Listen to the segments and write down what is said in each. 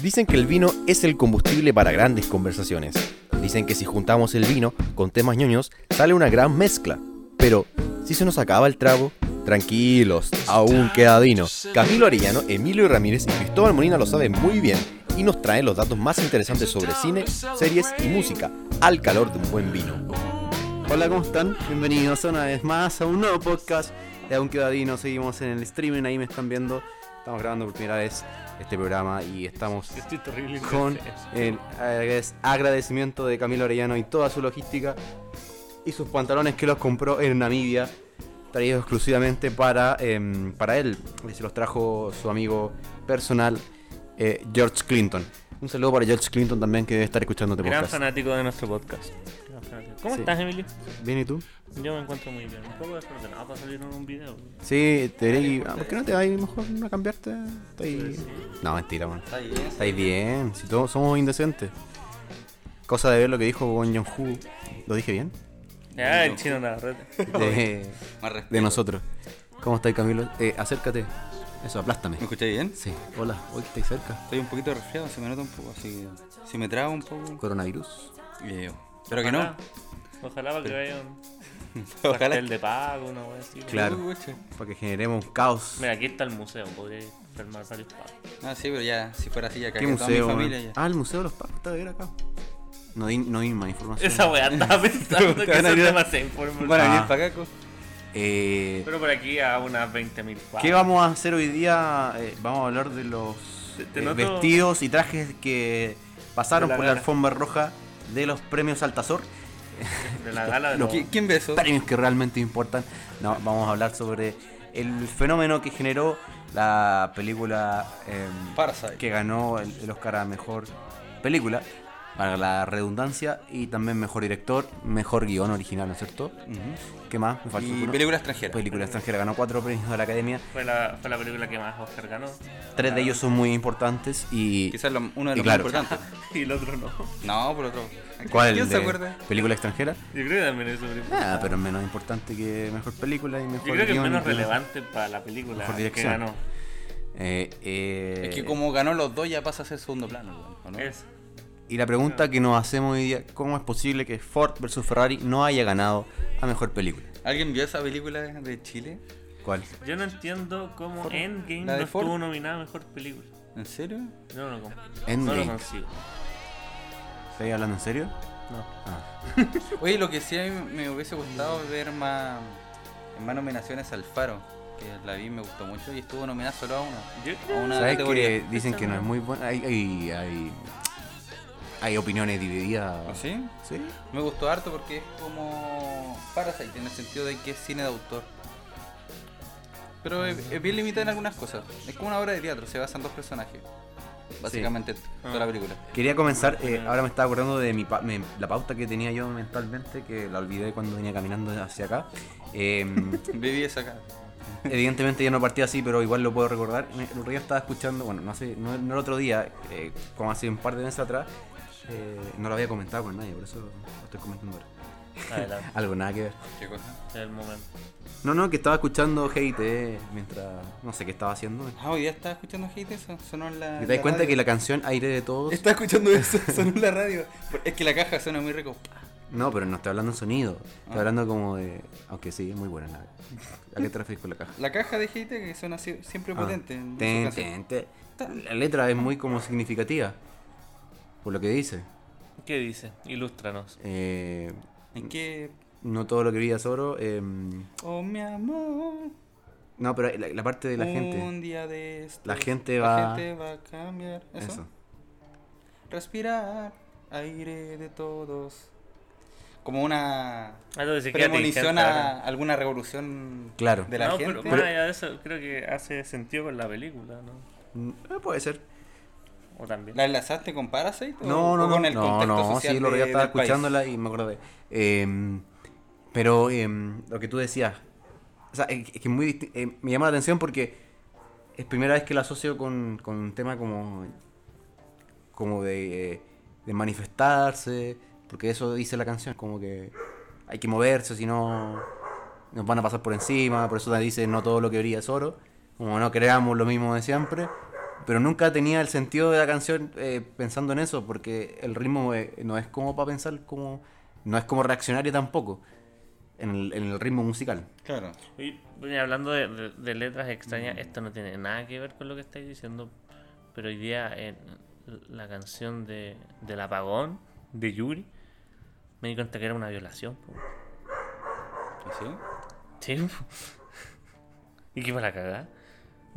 Dicen que el vino es el combustible para grandes conversaciones. Dicen que si juntamos el vino con temas ñoños, sale una gran mezcla. Pero, si se nos acaba el trago, tranquilos, aún queda vino. Camilo Arellano, Emilio Ramírez y Cristóbal Molina lo saben muy bien y nos traen los datos más interesantes sobre cine, series y música, al calor de un buen vino. Hola, ¿cómo están? Bienvenidos una vez más a un nuevo podcast de Aún queda vino. Seguimos en el streaming, ahí me están viendo. Estamos grabando por primera vez este programa y estamos Estoy terrible. con el agradec- agradecimiento de Camilo Arellano y toda su logística y sus pantalones que los compró en Namibia, traídos exclusivamente para, em, para él. Y se los trajo su amigo personal, eh, George Clinton. Un saludo para George Clinton también que debe estar escuchando este Gran podcast. fanático de nuestro podcast. ¿Cómo Sí. estás, Emilio? ¿Bien y tú? Yo me encuentro muy bien. Un poco desordenado para salir en un video. Sí, te diré, ah, ¿por qué no te vas mejor a cambiarte? Estoy... No, mentira, man. Está bien. Estáis bien, si todos somos indecentes. Cosa de ver lo que dijo Bon Joon-ho. ¿Lo dije bien? Ah, el chino Navarrete. De, Más respeto. de nosotros. ¿Cómo estáis, Camilo? Eh, acércate. Eso, aplástame. ¿Me escucháis bien? Sí. Hola, hoy estáis cerca. Estoy un poquito resfriado, se me nota un poco, así que si me trago un poco, Coronavirus. eh, pero que no. Ojalá. Para que vaya un de pago, una wea así. Claro. Para que generemos un caos. Mira, aquí está el museo. Podría enfermar varios pagos. Ah, sí, pero ya, si fuera así, ya ¿Qué cagué toda museo? mi familia man? ya. Ah, el Museo de los Pagos está de ver acá. No di, no di más información. Esa wea andaba pensando Te que van a son ir a- demasiado información. Van a venir Ah. para acá, co. Eh, Pero por aquí a unas 20.000 pagos. ¿Qué vamos a hacer hoy día? Eh, vamos a hablar de los Te- te eh, noto- vestidos y trajes que pasaron De la por la gala. alfombra roja de los premios Altazor. De la gala de Lo los... ¿Qui- ¿Quién ve eso? premios que realmente importan. No, vamos a hablar sobre el fenómeno que generó la película Parasite. que ganó el, el Oscar a mejor película, para la redundancia, y también mejor director, mejor guion original, ¿no es cierto? ¿Qué más? Me falta Y uno. película extranjera. Película extranjera, ganó cuatro premios de la academia. Fue la, fue la película que más Oscar ganó. Tres de ellos son muy importantes y. Quizás lo- uno de los claro. más importantes. Y el otro no. No, por otro. ¿Cuál? ¿Quién ¿El se acuerda? ¿Película extranjera? Yo creo que también es súper Ah, pero es menos importante que mejor película y mejor Yo creo que es menos relevante para la película Mejor que dirección. ganó. Eh, eh, Es que como ganó los dos ya pasa a ser segundo plano, ¿o ¿no? Es. Y la pregunta que nos hacemos hoy día, ¿cómo es posible que Ford vs Ferrari no haya ganado a mejor película? ¿Alguien vio esa película de Chile? ¿Cuál? Yo no entiendo cómo Ford. Endgame no de Ford. estuvo nominada a mejor película. ¿En serio? No no Endgame. lo consigo. ¿Estás hablando en serio? No. Ah. Oye, lo que sí a mí me hubiese gustado ver más, más nominaciones al Faro, que la vi y me gustó mucho y estuvo nominada solo a uno. Yo A una ¿Sabes categoría. que dicen que no es muy buena? Hay, hay, hay, hay opiniones divididas. ¿Sí? ¿Sí? Me gustó harto porque es como Parasite en el sentido de que es cine de autor. Pero es, es bien limitada en algunas cosas. Es como una obra de teatro, se basa en dos personajes. Básicamente toda la película. Quería comenzar, eh, ahora me estaba acordando de mi pa- me- la pauta que tenía yo mentalmente, que la olvidé cuando venía caminando hacia acá. Em, Viví esa acá. Evidentemente ya no partí así, pero igual lo puedo recordar. El otro día estaba escuchando, bueno, no sé, no, no el otro día, eh, como hace un par de meses atrás, eh, no lo había comentado con nadie, por eso lo estoy comentando ahora. Adelante, Algo, nada que ver. ¿Qué cosa? el momento. No, no, que estaba escuchando GIT mientras, no sé qué estaba haciendo. Ah, hoy día estaba escuchando Hate eso, sonó en la. ¿Y te das cuenta que la canción Aire de Todos? Estaba escuchando eso, sonó en la radio. Es que la caja suena muy rico. No, pero no estoy hablando en sonido, estoy Ah. hablando como de... Aunque sí, es muy buena la... ¿A qué te refieres con la caja? La caja de Hate que suena siempre Ah. potente. en su Ten, canción. ten, ten. La letra es muy como significativa, por lo que dice. ¿Qué dice? Ilústranos. Eh, ¿En qué? no todo lo que brilla es oro. em, Oh, mi amor. no, pero la, la parte de la gente. Un día de estos, La gente la va- gente va a cambiar. ¿Eso? Eso. Respirar aire de todos. Como una Ah, te premonición a alguna revolución Claro. de la no, gente. pero allá de eso, creo que hace sentido con la película, ¿no? Mm, eh, puede ser. O también. ¿La enlazaste con Parasite? o- No, no, o no. con el no, contexto no, social sí, lo de- ya estaba país? escuchándola y me acordé. Em, pero em, lo que tú decías, o sea, es, es que muy disti- eh, me llama la atención porque es primera vez que la asocio con, con un tema como, como de, de manifestarse, porque eso dice la canción, como que hay que moverse, si no nos van a pasar por encima, por eso te dice no todo lo que brilla es oro, como no creamos lo mismo de siempre, Pero nunca tenía el sentido de la canción eh, pensando en eso, porque el ritmo eh, no es como para pensar como. No es como reaccionario tampoco. En el, en el ritmo musical. Claro. Y, bueno, hablando de, de- de letras extrañas, esto no tiene nada que ver con lo que estáis diciendo, pero hoy día en la canción de, del apagón de Yuri me di cuenta que era una violación. ¿Y sí? Sí. po. ¿Y qué para cagar?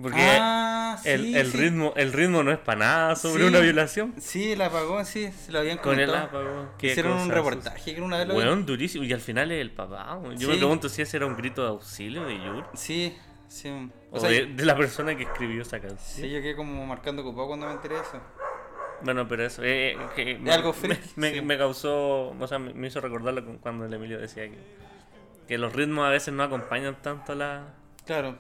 Porque Ah, el, sí, el sí. ritmo el ritmo no es para nada sobre Sí. una violación. Sí, el apagón, sí, se lo habían Con el comentado. apagón. Hicieron un reportaje que una vez lo. Weón, durísimo. Y al final es el papá. Yo me pregunto si ese era un grito de auxilio de Yuri. Sí, sí. O, O sea, de, de la persona que escribió esa canción. sí, yo quedé como marcando ocupado cuando me enteré de eso. Bueno, pero eso. eh, eh, que me, algo freak, me- me causó. O sea, me, hizo recordarlo cuando el Emilio decía que. Que los ritmos a veces no acompañan tanto la- Claro.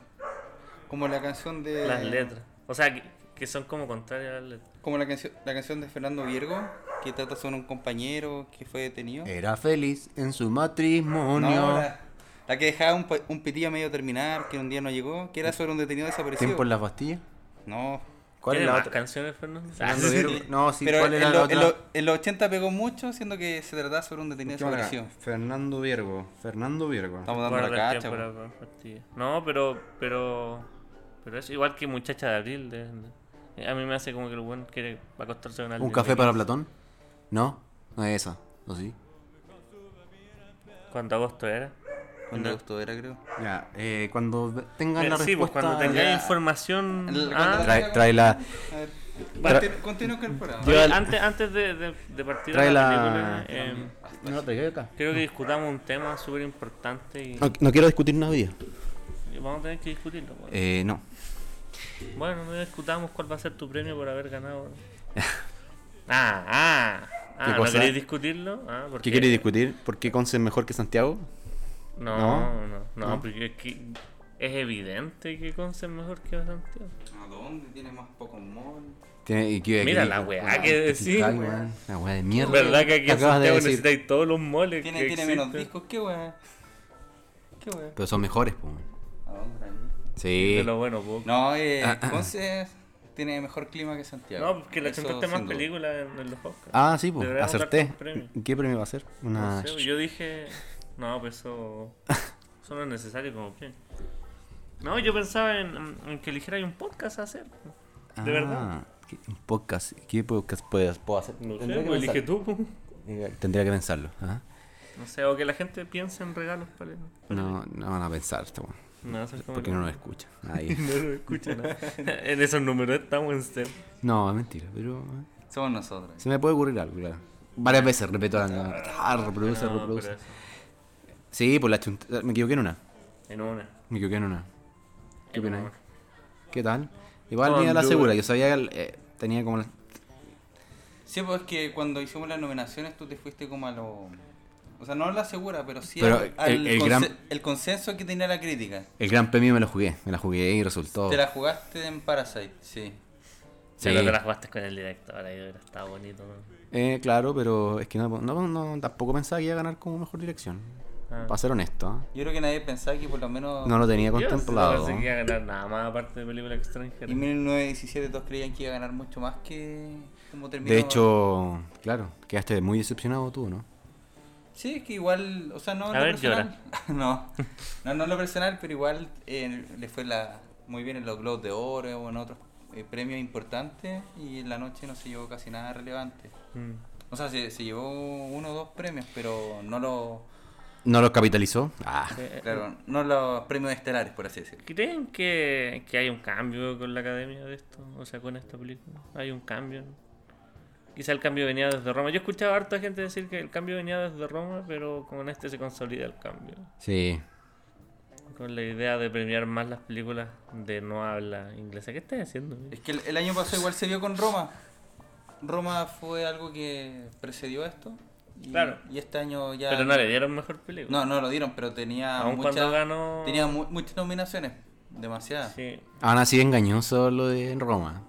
Como la canción de. las letras. O sea, que, que son como contrarias a las letras. Como la canción, la canción de Fernando Viergo, que trata sobre un compañero que fue detenido. Era feliz en su matrimonio. No, la, la que dejaba un, pa- un pitillo a medio terminar, que un día no llegó, que era sobre un detenido desaparecido. ¿Tiempo en las pastillas? No. ¿Cuál es ¿Tiene la otra? canciones, Fernando? Fernando Ah, Viergo. No, sí, Pero ¿cuál en, era lo- la en otra? lo- en los 80 pegó mucho, siendo que se trataba sobre un detenido desaparecido. Fernando Viergo. Fernando Viergo. Estamos dando la cacha. No, pero. Pero. Pero es igual que Muchacha de Abril. de- de- a mí me hace como que el buen quiere acostarse con alguien. ¿Un café para 15. Platón? ¿No? No es esa. ¿O sí? ¿Cuándo agosto era? Cuando No. gustó era, creo. Ya, eh, cuando tengan Eh, la sí, pues respuesta... cuando tengáis ya. información. El- ah, cuando Trae, trae la... A ver, continúa con el programa. Yo antes, antes de, de, de partir Trae la, la- película, eh, No acá. creo que discutamos un tema súper importante y, No, no quiero discutir nada hoy día. vamos a tener que discutirlo. pues. Eh, no. Bueno, no discutamos cuál va a ser tu premio por haber ganado. ah, ah. Ah, ¿Qué ¿no cosa? queréis discutirlo? Ah, ¿por ¿Qué queréis discutir? ¿Por qué Conce es mejor que Santiago? No, ¿No? no, no, ¿No? porque es que es evidente que Conce es mejor que Santiago. ¿A dónde? Tiene más Pokémon. Tiene- y que- Mira que- la weá Ah, que decís. La weá de mierda. ¿Verdad que aquí en de Santiago decir. necesitáis todos los moles? Tiene, que tiene menos existen? discos. ¿Qué weá? ¿Qué weá? Pero son mejores, po. ¿A dónde? Sí. De lo bueno, poco. No, eh, Ah, ah. Conce tiene mejor clima que Santiago. No, porque le Eso chuntaste más películas en, en los Oscars. Ah, sí, pues. Acerté. premio. ¿Qué premio va a ser? Una. No sé, yo dije. No, pues eso. Eso no es necesario como premio. No, yo pensaba en, en que eligiera un podcast a hacer. De verdad. Ah, ¿qué- Un podcast. ¿Qué podcast puedo, puedo hacer? No sé, Tendría que pues elige tú. Tendría que pensarlo. No sé, o que la gente piense en regalos para para- No, no van a pensar, esto, weón, No, porque que- no nos escucha. Nadie. no lo escuchan. ¿no? en esos números estamos en cero. No, es mentira, pero. eh, Somos nosotros. Se me puede ocurrir algo, claro. Varias veces repito la. Ah, reproduce, No, reproduce. Sí, pues la chunta- Me equivoqué en una. En una. Me equivoqué en una. ¿Qué una. ¿Qué tal? Igual tenía la segura. Yo sabía que eh, tenía como. la- Sí, pues es que cuando hicimos las nominaciones tú te fuiste como a lo... O sea, no la segura, pero sí Pero al, al el- el conse- gran- el consenso que tenía la crítica. El gran premio me lo jugué. Me la jugué y resultó. Te la jugaste en Parasite, sí. Sí. Creo que la jugaste con el director, ahí estado bonito. ¿no? Eh, claro, pero es que no, no, no- tampoco pensaba que iba a ganar como mejor dirección. Ah. Para ser honesto. ¿ah? Yo creo que nadie pensaba que por lo menos... No lo tenía contemplado. no que iba a ganar nada más aparte de película extranjera. Y 1917 todos creían que iba a ganar mucho más que como terminó. De hecho, claro, quedaste muy decepcionado tú, ¿no? Sí, es que igual, o sea, no A lo ver, personal. no, no, no en lo personal, pero igual eh, le fue la muy bien en los Globos de Oro o en otros eh, premios importantes y en la noche no se llevó casi nada relevante. Mm. O sea, se, se llevó uno o dos premios, pero no los, ¿No lo capitalizó? Ah, Eh, claro, no los premios estelares, por así decirlo. ¿Creen que, que hay un cambio con la academia de esto? O sea, con esta película. ¿Hay un cambio? Quizá el cambio venía desde Roma. Yo escuchaba a harta gente decir que el cambio venía desde Roma, pero con este se consolida el cambio. sí. Con la idea de premiar más las películas de no habla inglesa. ¿Qué estás haciendo? Es que el, el año pasado igual se vio con Roma. Roma fue algo que precedió a esto. Y, Claro. Y este año ya. Pero no le dieron mejor película. No, no lo dieron, pero tenía muchas, cuando ganó- tenía mu- muchas nominaciones, demasiadas. Sí. Aún así engañoso lo de Roma.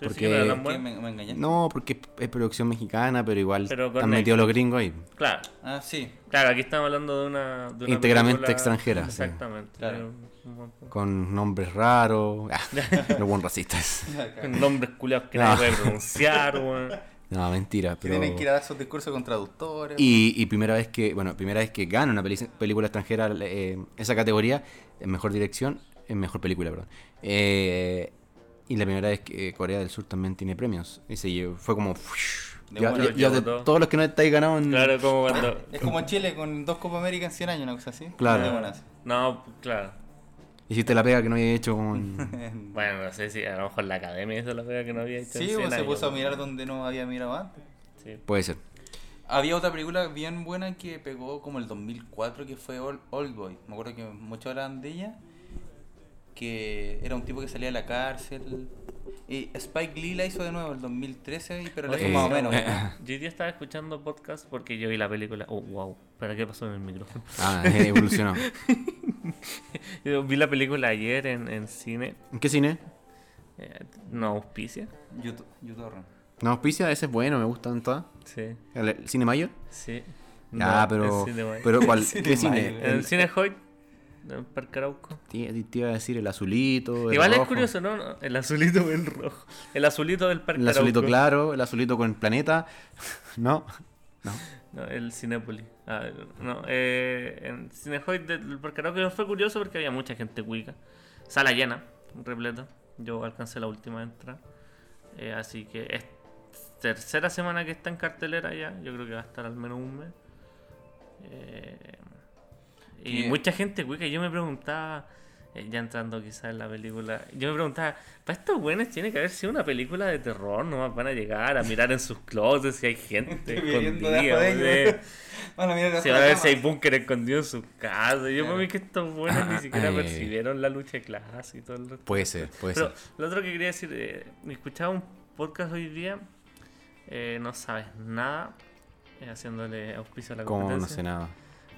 ¿Tú decís Porque- que no eran ¿Qué, buenas? me, me engañaste? No, porque es- producción mexicana, pero igual Pero con están Netflix. metidos los gringos ahí. Claro, Ah, sí. claro, aquí estamos hablando de una. De una Íntegramente película- extranjera, sí. Exactamente. Claro. Buen. Con nombres raros. Ah, los buenos racistas. Con nombres culiados que No. nadie puede pronunciar, weón. No, mentira. Que Pero... tienen que ir a dar sus discursos con traductores. Y, y primera vez que, bueno, primera vez que gana una película extranjera eh, esa categoría, en mejor dirección, en mejor película, perdón. Eh, y la primera vez que Corea del Sur también tiene premios. Y se llevó- fue como... De ya- de todo. todos los que no estáis ganados en... Claro, como cuando. Es como Chile con dos Copa América en 100 años, una cosa así. Claro. No, claro. Hiciste la pega que no había hecho con... Bueno, no sé si a lo mejor la academia hizo la pega que no había hecho. en Sí, 100 pues se años, puso a mirar donde no había mirado antes. Sí. Puede ser. Había otra película bien buena que pegó como el 2004 que fue Old, Old Boy. Me acuerdo que muchos hablaban de ella. Que era un tipo que salía de la cárcel. Y Spike Lee la hizo de nuevo el 2013, y- pero la hizo más o menos. eh, Yo hoy día estaba escuchando podcast porque yo vi la película. Oh, wow. ¿Pero qué pasó en el micrófono? Ah, evolucionó. Yo vi la película ayer en, en cine. ¿En qué cine? Eh, no auspicia. YouTube. No, auspicia, ese es bueno, me gustan todas. Sí, ¿El, el cine mayor? sí. Ya, No, pero... el cine pero ¿cuál? ¿Qué cine? En el cine Hoyt, en Parque Arauco. Te, te iba a decir el azulito, el Igual es curioso, ¿no? El azulito el rojo. El azulito del Parque El azulito Arauco. claro, el azulito con planeta. ¿No? No. No, el Cinépolis. Ah, no, eh, en Cinehoid del Parque Arauco fue curioso porque había mucha gente cuica. Sala llena, repleta. Yo alcancé la última entrada. Eh, así que es tercera semana que está en cartelera ya. Yo creo que va a estar al menos un mes. Eh, y ¿Qué? mucha gente cuica. Yo me preguntaba, eh, ya entrando quizás en la película, yo me preguntaba, para estos buenos tiene que haber sido una película de terror, no van a llegar a mirar en sus closets si hay gente escondida. de. Bueno, mira, Se va a ver si hay búnker escondido en sus casas. Yo Claro. para mí que estos buenos ni siquiera percibieron la lucha de clase y todo el resto. Puede ser, puede Pero ser. lo otro que quería decir, eh, escuchaba un podcast hoy día, eh, no sabes nada, eh, haciéndole auspicio a la Como no competencia. sé nada.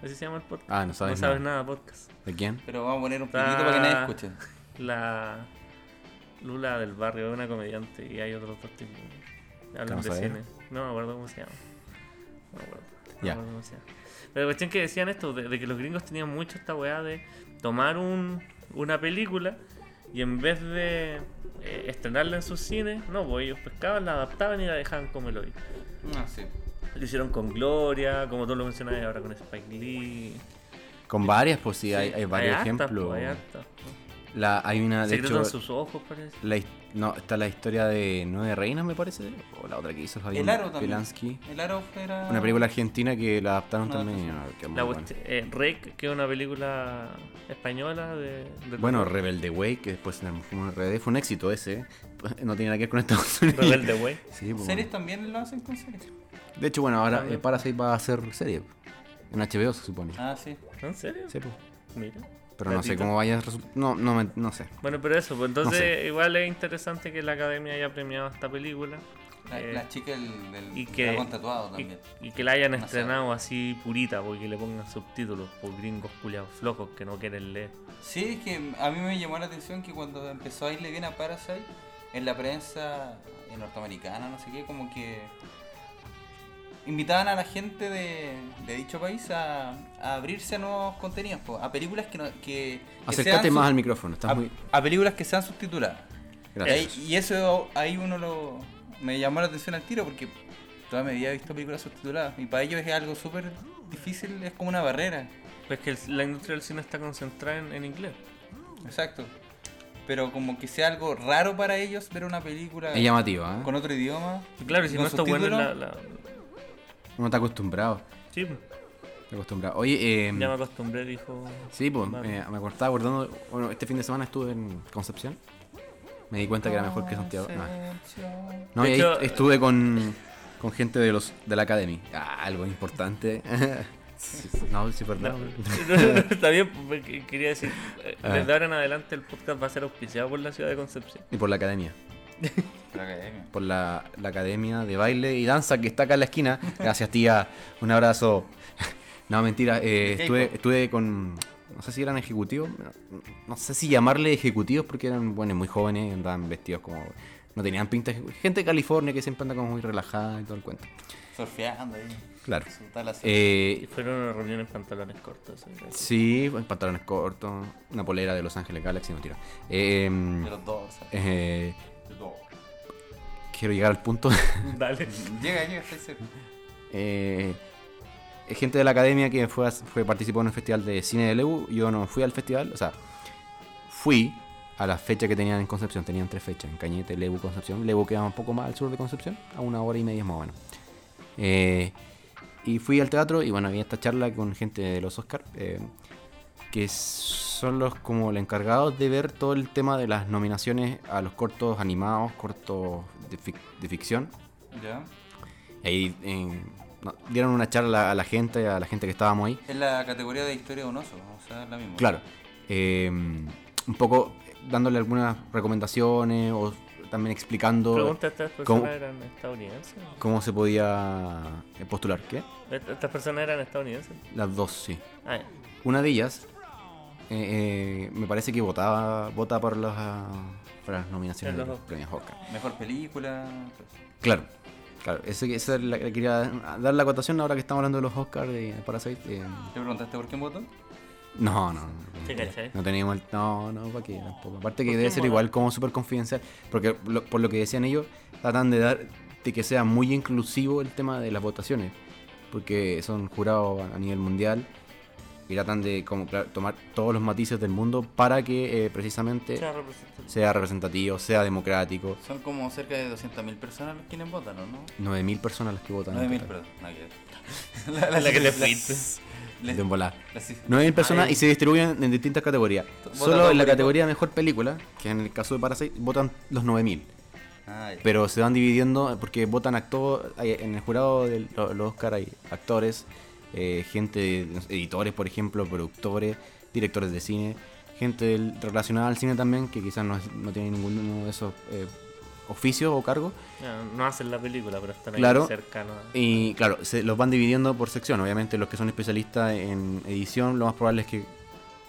Así se llama el podcast. Ah, no sabes no sabes nada. nada podcast. ¿De quién? Pero vamos a poner un poquito para que nadie escuche. La Lula del barrio es una comediante y hay otros dos tipos. que Hablan ¿Cómo de cine. No me acuerdo cómo se llama. No me acuerdo. No Ya. me acuerdo cómo se llama. Pero la cuestión que decían esto, de, de que los gringos tenían mucho esta weá de tomar un, una película y en vez de eh, estrenarla en sus cines, no, pues ellos pescaban, la adaptaban y la dejaban como el hoy. Ah, sí. Lo hicieron con Gloria, como tú lo mencionabas ahora con Spike Lee. Con varias, pues sí, hay, hay varios hartas, ejemplos. pues, hay hartas, pues. La, hay una, de Secreto hecho, en sus ojos, parece. la, no, está la historia de Nueve Reinas, me parece, o la otra que hizo Fabián El Aro también. Pilansky. El Aro era. Una película argentina que la adaptaron Una también. no, que La cuestión- eh, Rake, que es una película española de... de Bueno. Rebelde Way, que después en RD, fue un éxito ese. No tiene nada que ver con Estados Unidos. Rebelde Way. Sí, pues, ¿Series también lo hacen con series? De hecho, bueno, ahora eh, Parasite va a ser serie. En HBO se supone. Ah, sí. ¿En serio? Sí, pues. Mira. Pero no sé cómo vaya a resultar. No, no, me- no sé. Bueno, pero eso, pues entonces sé. igual es interesante que la academia haya premiado esta película La, Eh, la chica del, del y que- tatuado y, también. y que la hayan estrenado así purita, porque le pongan subtítulos por gringos culiados flojos que no quieren leer. Sí, es que a mí me llamó la atención que cuando empezó a irle bien a Parasite, en la prensa eh, norteamericana, no sé qué, como que invitaban a la gente de, de dicho país a, a abrirse a nuevos contenidos, po, a películas que, no, que, que sean más al micrófono. Estás a, muy. a películas que sean subtituladas. Gracias. Y eso ahí uno lo me llamó la atención al tiro porque toda mi vida he visto películas subtituladas y para ellos es algo súper difícil, es como una barrera. Pues que el- la industria del cine está concentrada en, en inglés. Exacto. Pero como que sea algo raro para ellos ver una película Es llamativa, ¿eh? con otro idioma. Y claro, y si no está bueno es la, la- Uno está acostumbrado. Sí, pues, Está acostumbrado. Oye, eh, ya me acostumbré, dijo... sí, pues, Vale. eh, me estaba acordando. Bueno, este fin de semana estuve en Concepción. Me di cuenta que era mejor que Santiago. No, No, De y ahí hecho- estuve con, con gente de los de la Academy. Ah, algo importante. Sí, sí, no, sí, No, perdón. está bien, pues, que- quería decir, eh, Ah. desde ahora en adelante el podcast va a ser auspiciado por la ciudad de Concepción. Y por la Academia. La academia. Por la, la Academia de Baile y Danza que está acá en la esquina. Gracias, tía. Un abrazo. No, mentira. eh, ¿Qué estuve, estuve con. No sé si eran ejecutivos. No, sé si llamarle ejecutivos porque eran buenos, muy jóvenes. Andaban vestidos como No tenían pinta. Gente de California que siempre anda como muy relajada y todo el cuento. Surfeando ahí. Claro. Surf. Y Eh, fueron una reunión en pantalones cortos. ¿eh? sí, en pantalones cortos, una polera de Los Ángeles Galaxy, no tira. Eh, de los dos. eh, De quiero llegar al punto. Dale. Llega, llega, cerca. Eh, gente de la academia que fue, participó en un festival de cine de Lebu. Yo no fui al festival, o sea, fui a la fecha que tenían en Concepción. Tenían tres fechas: en Cañete, Lebu, Concepción. Lebu queda un poco más al sur de Concepción, a una hora y media más o menos. Eh, y fui al teatro y bueno, había esta charla con gente de los Oscars. eh, que son los como los encargados de ver todo el tema de las nominaciones a los cortos animados, cortos de, fic- de ficción. Ya. Y ahí eh, no, dieron una charla a la gente, a la gente que estábamos ahí. Es la categoría de historia de un oso, o sea, es la misma. Claro, eh, un poco dándole algunas recomendaciones o también explicando Pregunta, ¿estas personas ¿Cómo? eran estadounidenses? cómo se podía eh, postular. ¿Qué? ¿Est- ¿Estas personas eran estadounidenses? Las dos, sí. Ah, ya. Una de ellas eh, eh, me parece que votaba vota por, los, ah, por las nominaciones de los premios Oscar. Mejor película. pues. Claro, claro. Esa es la, quería dar la acotación ahora que estamos hablando de los Oscars de Parasite. eh, ¿Te preguntaste por quién votó? No, no, no. ¿Te no, teníamos el. No, no, ¿para qué? Tampoco. Aparte que ¿Por debe ser igual como súper confidencial. Porque lo- por lo que decían ellos, tratan de dar. de que sea muy inclusivo el tema de las votaciones. Porque son jurados a a nivel mundial. Y tratan de como claro, tomar todos los matices del mundo para que eh, precisamente Sea representativo. sea representativo, sea democrático. Son como cerca de 200.000 personas los quienes votan, ¿o no? 9.000 personas las que votan. en 9.000, total. perdón. que. La que te fuiste. las- De volar. las- 9.000 personas Ay. y se distribuyen en distintas categorías. Solo en la categoría mejor película, que en el caso de Parasite, votan los 9.000. Ah, ya. Pero se van dividiendo porque votan actores. En el jurado de lo- los Oscar hay actores, eh, gente, editores, por ejemplo, productores, directores de cine, gente del- relacionada al cine también, que quizás no, no tiene ninguno de esos eh, oficios o cargos. No hacen la película, pero están Claro. ahí cercanos. a- Y claro, se los van dividiendo por sección. Obviamente, los que son especialistas en edición, lo más probable es que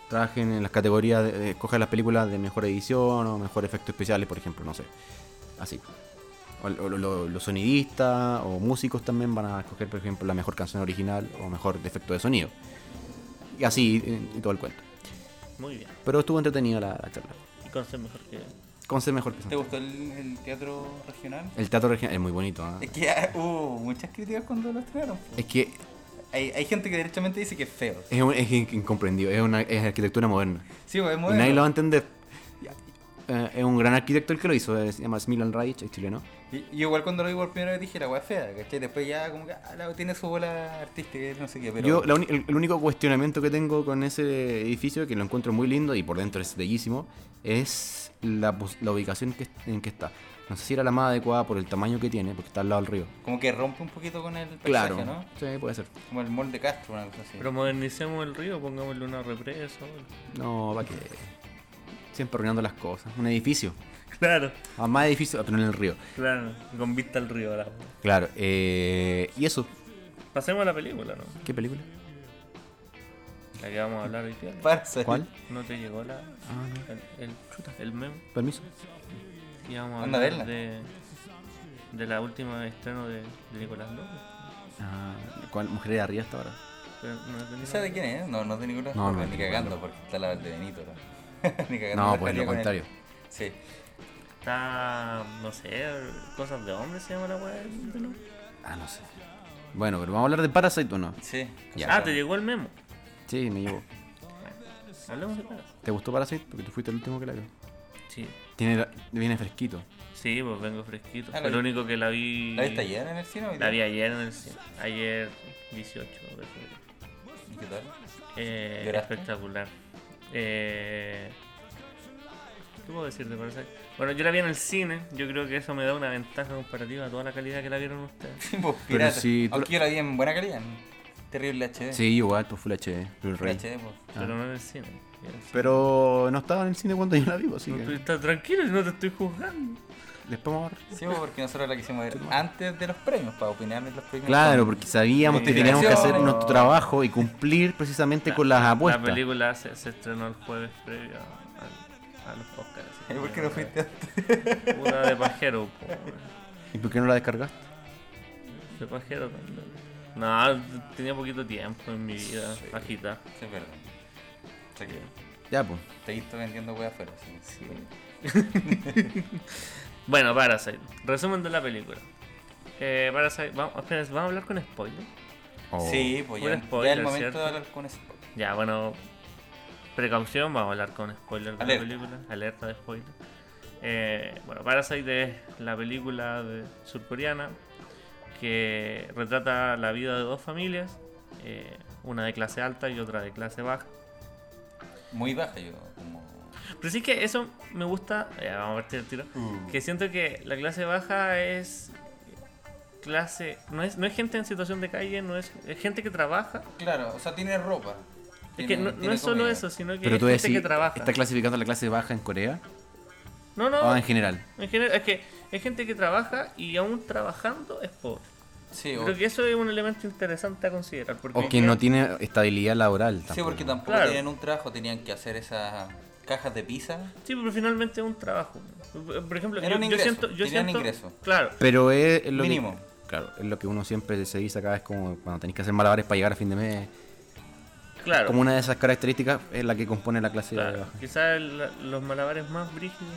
trabajen en las categorías, de, escoger las películas de mejor edición o mejor efectos especiales, por ejemplo, no sé. Así. O, o lo- lo- los sonidistas o músicos también van a escoger, por ejemplo, la mejor canción original o mejor efecto de sonido. Y así, y, y todo el cuento. Muy bien. Pero estuvo entretenida la, la charla. Y con ser mejor que. Con ser mejor que ¿Te gustó el, el teatro regional? El teatro regional es muy bonito. ¿ah? Es que ah, hubo muchas críticas cuando lo estrenaron. Es que Hay, hay gente que derechamente dice que es feo. es, un- es in- incomprendido, es, una, es arquitectura moderna. Sí, pues es Y moderno. nadie lo va a entender. Eh, es un gran arquitecto el que lo hizo, eh, se llama Smilan Reich, es chileno. Y, y igual cuando lo vi por primera vez dije la weá es fea, ¿cachai? Después ya como que ah, la- tiene su bola artística, no sé qué, pero... Yo, la el, el único cuestionamiento que tengo con ese edificio, que lo encuentro muy lindo y por dentro es bellísimo, es la, la ubicación que, en que está. No sé si era la más adecuada por el tamaño que tiene, porque está al lado del río. Como que rompe un poquito con el paisaje, Claro, ¿no? sí, puede ser. Como el mall de Castro, una cosa así. Pero modernicemos el río, pongámosle una represa. No, va que. Siempre arruinando las cosas. Un edificio. Claro, Ah, más edificio, pero en el río. claro. Con vista al río. la- Claro, eh, y eso. Pasemos a la película, ¿no? ¿Qué película? La que vamos a hablar hoy día. ¿Cuál? ¿No te llegó la, Ah, no. el, el, el meme? Permiso. Y vamos a Anda a hablar verla. de, de la última estreno de, de Nicolás López. Ah, ¿Cuál? Mujer de arriba hasta ahora. Pero no de ¿Esa de Nicolás quién es? No, no es de Nicolás. No, no es ni cagando, porque está la de Benito. ¿no? ni cagando. No, pues lo él. contrario. Sí. Está, no sé, cosas de hombres se llama la weá. nuevo. Ah, no sé. Bueno, pero vamos a hablar de Parasite o no. Sí. Ya. Ah, te llegó el memo. Sí, me llevo. Hablemos de Parasite. ¿Te gustó Parasite? Porque tú fuiste el último que la vio. Sí. Tiene, viene fresquito. Sí, pues vengo fresquito. Ah, Fue lo vi- único que la vi. ¿La viste ayer en el cine? hoy La vi ayer en el cine. Ayer 18 de febrero. ¿Y qué tal? Eh, espectacular. Eh, ¿Qué puedo decir de Parasite? Bueno, yo la vi en el cine. Yo creo que eso me da una ventaja comparativa a toda la calidad que la vieron ustedes. Sí, pues, Pero pirata. si tú- Aunque yo la vi en buena calidad. en terrible HD. Sí, igual, pues Full HD, Full. HD, pues. Pero no en el cine. Pero no estaba en el cine cuando yo la vi, así No, que tú estás tranquilo, no te estoy juzgando. Después vamos a ver. Sí, pues, porque nosotros la quisimos ver antes de los premios, para opinar en los premios. Claro, con- porque sabíamos que teníamos que hacer nuestro trabajo y cumplir precisamente con las La apuestas. película se, se estrenó el jueves previo al, a los Oscars. ¿Y por qué no a fuiste antes? Puta de pajero. ¿Y por qué no la descargaste? De pajero también. No, tenía poquito tiempo en mi vida, Sí. bajita. Sí, que Ya, pues. te he visto vendiendo weas afuera. Sí. Bueno, Parasite. Resumen de la película. Eh, Parasite, vamos, espera, ¿vamos a hablar con spoiler? Oh. Sí, pues ya, spoiler, el momento ¿cierto? de hablar con spoiler. Ya, bueno, precaución, vamos a hablar con spoiler de Alerta. la película, alerta de spoiler. Eh, bueno, Parasite es la película de- surcoreana que retrata la vida de dos familias, eh, una de clase alta y otra de clase baja. Muy baja yo, como... Pero sí que eso me gusta, ya, vamos a partir el tiro, que siento que la clase baja es clase, no es, no es gente en situación de calle, no es, es gente que trabaja. Claro, o sea, tiene ropa. Es que no, es solo comida. eso, sino que Pero es tú gente decís, que trabaja. ¿está clasificando la clase baja en Corea? No, no, ¿O en general? En general, es que es gente que trabaja y aún trabajando es pobre. Sí, o- Creo que eso es un elemento interesante a considerar. Porque O que no tiene estabilidad laboral. sí, tampoco. porque tampoco Claro. tenían un trabajo, tenían que hacer esas cajas de pizza. Sí, pero finalmente es un trabajo. Por ejemplo, Era yo, un yo ingreso, siento. Yo siento ingreso. Claro, Pero es lo Mínimo. que... Claro, es lo que uno siempre se dice acá, es como cuando tenéis que hacer malabares para llegar a fin de mes. claro. Como una de esas características es la que compone la clase claro. baja. Quizás los malabares más brígidos,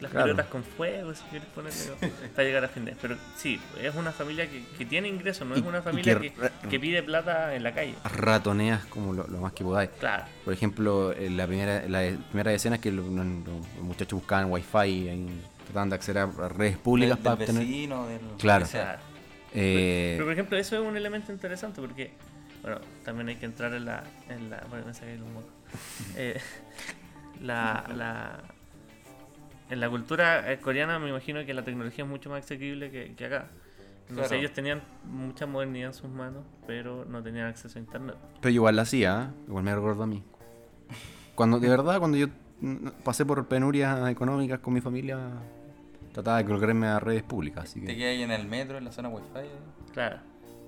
las Claro. pelotas con fuego, si quieres ponerle, para llegar a fin de mes. Pero sí, es una familia que, que tiene ingresos, no es Y- una familia que que, pide plata en la calle. Ratoneas como lo, lo más que podáis. Claro. Por ejemplo, en la primera, la primera escena es que los, muchachos buscaban wifi y trataban de acceder a redes públicas del, para del obtener... vecino, del... Claro. o sea, claro. Eh, Pero por ejemplo, eso es un elemento interesante porque, bueno, también hay que entrar en la. En la bueno, me saqué el moco. Eh, la, la, en la cultura eh, coreana me imagino que la tecnología es mucho más asequible que, que acá. Entonces Claro. ellos tenían mucha modernidad en sus manos, pero no tenían acceso a internet. Pero igual la hacía, ¿eh? igual me recordó a mí. Cuando, de verdad, cuando yo mm, pasé por penurias económicas con mi familia, trataba de colgarme a redes públicas, así te que quedas ahí en el metro, en la zona wifi. Claro.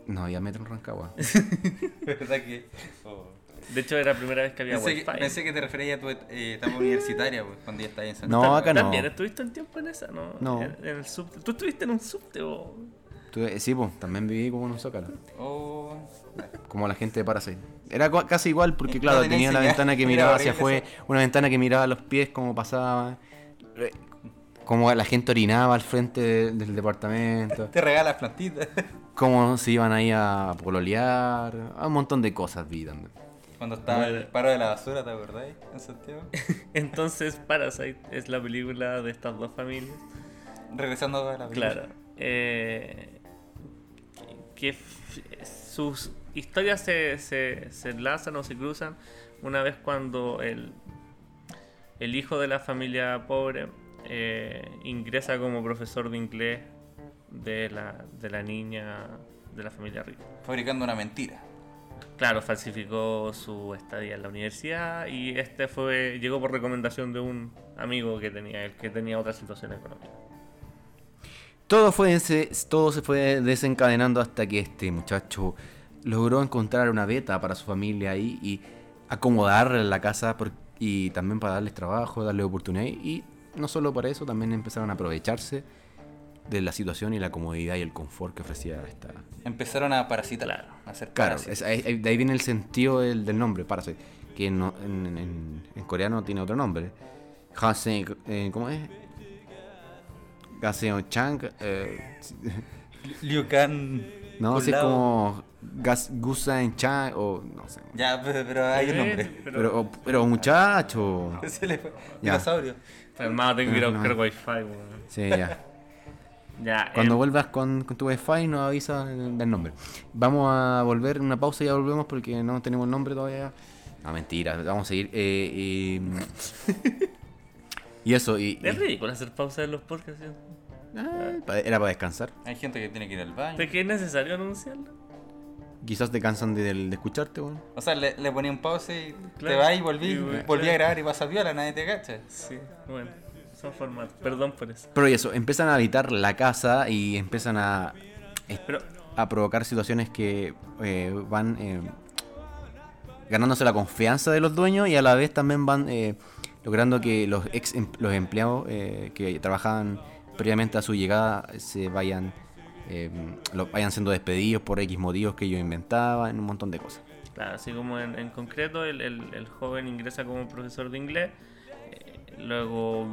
no había metro en Rancagua. ¿Verdad que...? De hecho, era la primera vez que había Pensé que, wifi. pensé que te referías a tu eh, etapa universitaria, pues, cuando ya estás en San No, acá no. También estuviste un tiempo en esa, ¿no? No. En, en el subte. ¿Tú estuviste en un subte o...? Tuve- sí, pues, también viví como en un zócalo, Oh, como la gente de Parasite. Era casi igual porque, claro, tenía señal, ventana que miraba hacia afuera, una ventana que miraba a los pies como pasaba, eh, como la gente orinaba al frente de- del departamento. te regalas plantitas. cómo se iban ahí a pololear, a un montón de cosas vi también. Cuando estaba Bueno. el paro de la basura, ¿te acordáis? En Santiago. Entonces, Parasite es la película de estas dos familias. Regresando a la película. Claro. eh, que sus historias se, se, se enlazan o se cruzan una vez cuando el, el hijo de la familia pobre eh, ingresa como profesor de inglés de la, de la niña de la familia rica. Fabricando una mentira. Claro, falsificó su estadía en la universidad y este fue llegó por recomendación de un amigo que tenía él, que tenía otra situación económica. Todo, fue todo se fue desencadenando hasta que este muchacho logró encontrar una beta para su familia ahí y acomodarle la casa y también para darles trabajo, darle oportunidad. Y no solo para eso, también empezaron a aprovecharse de la situación y la comodidad y el confort que ofrecía esta, Empezaron a parasitar. Claro. A hacer Claro, es- ahí- de ahí viene el sentido del, del nombre, Parasite, que no- en, en- en coreano tiene otro nombre. Hase, eh, ¿Cómo es? Gaseo Chang. eh, Liu Kang. no, sé, como Gas, Gusan Chang o no sé. Ya, pero, pero hay un nombre. Pero, Pero, pero muchacho. Se le fue. Dinosaurio. hermano, tengo que ir a No, buscar wifi, weón. Sí, ya. Ya, Cuando em, vuelvas con, con tu wifi nos avisa del nombre. Vamos a volver una pausa y ya volvemos porque no tenemos el nombre todavía. No, mentira, vamos a seguir. eh, y, y eso, y, es y- ridículo hacer pausa en los podcasts. Ah, era para descansar. Hay gente que tiene que ir al baño. ¿De qué es necesario anunciarlo? Quizás te cansan de, de escucharte, weón. O sea, le, le ponía un pause y te vas y volví, Y, volví claro. a grabar y vas a viola, nadie te cacha. Sí, bueno, son formatos. Perdón por eso. Pero y eso, empiezan a habitar la casa y empiezan a, Pero, a provocar situaciones que eh, van eh, ganándose la confianza de los dueños y a la vez también van eh, logrando que los ex em- los empleados eh, que trabajaban previamente a su llegada se vayan eh, lo- vayan siendo despedidos por X motivos que ellos inventaban, un montón de cosas. Claro, así como en, en concreto el, el- el joven ingresa como profesor de inglés, eh, luego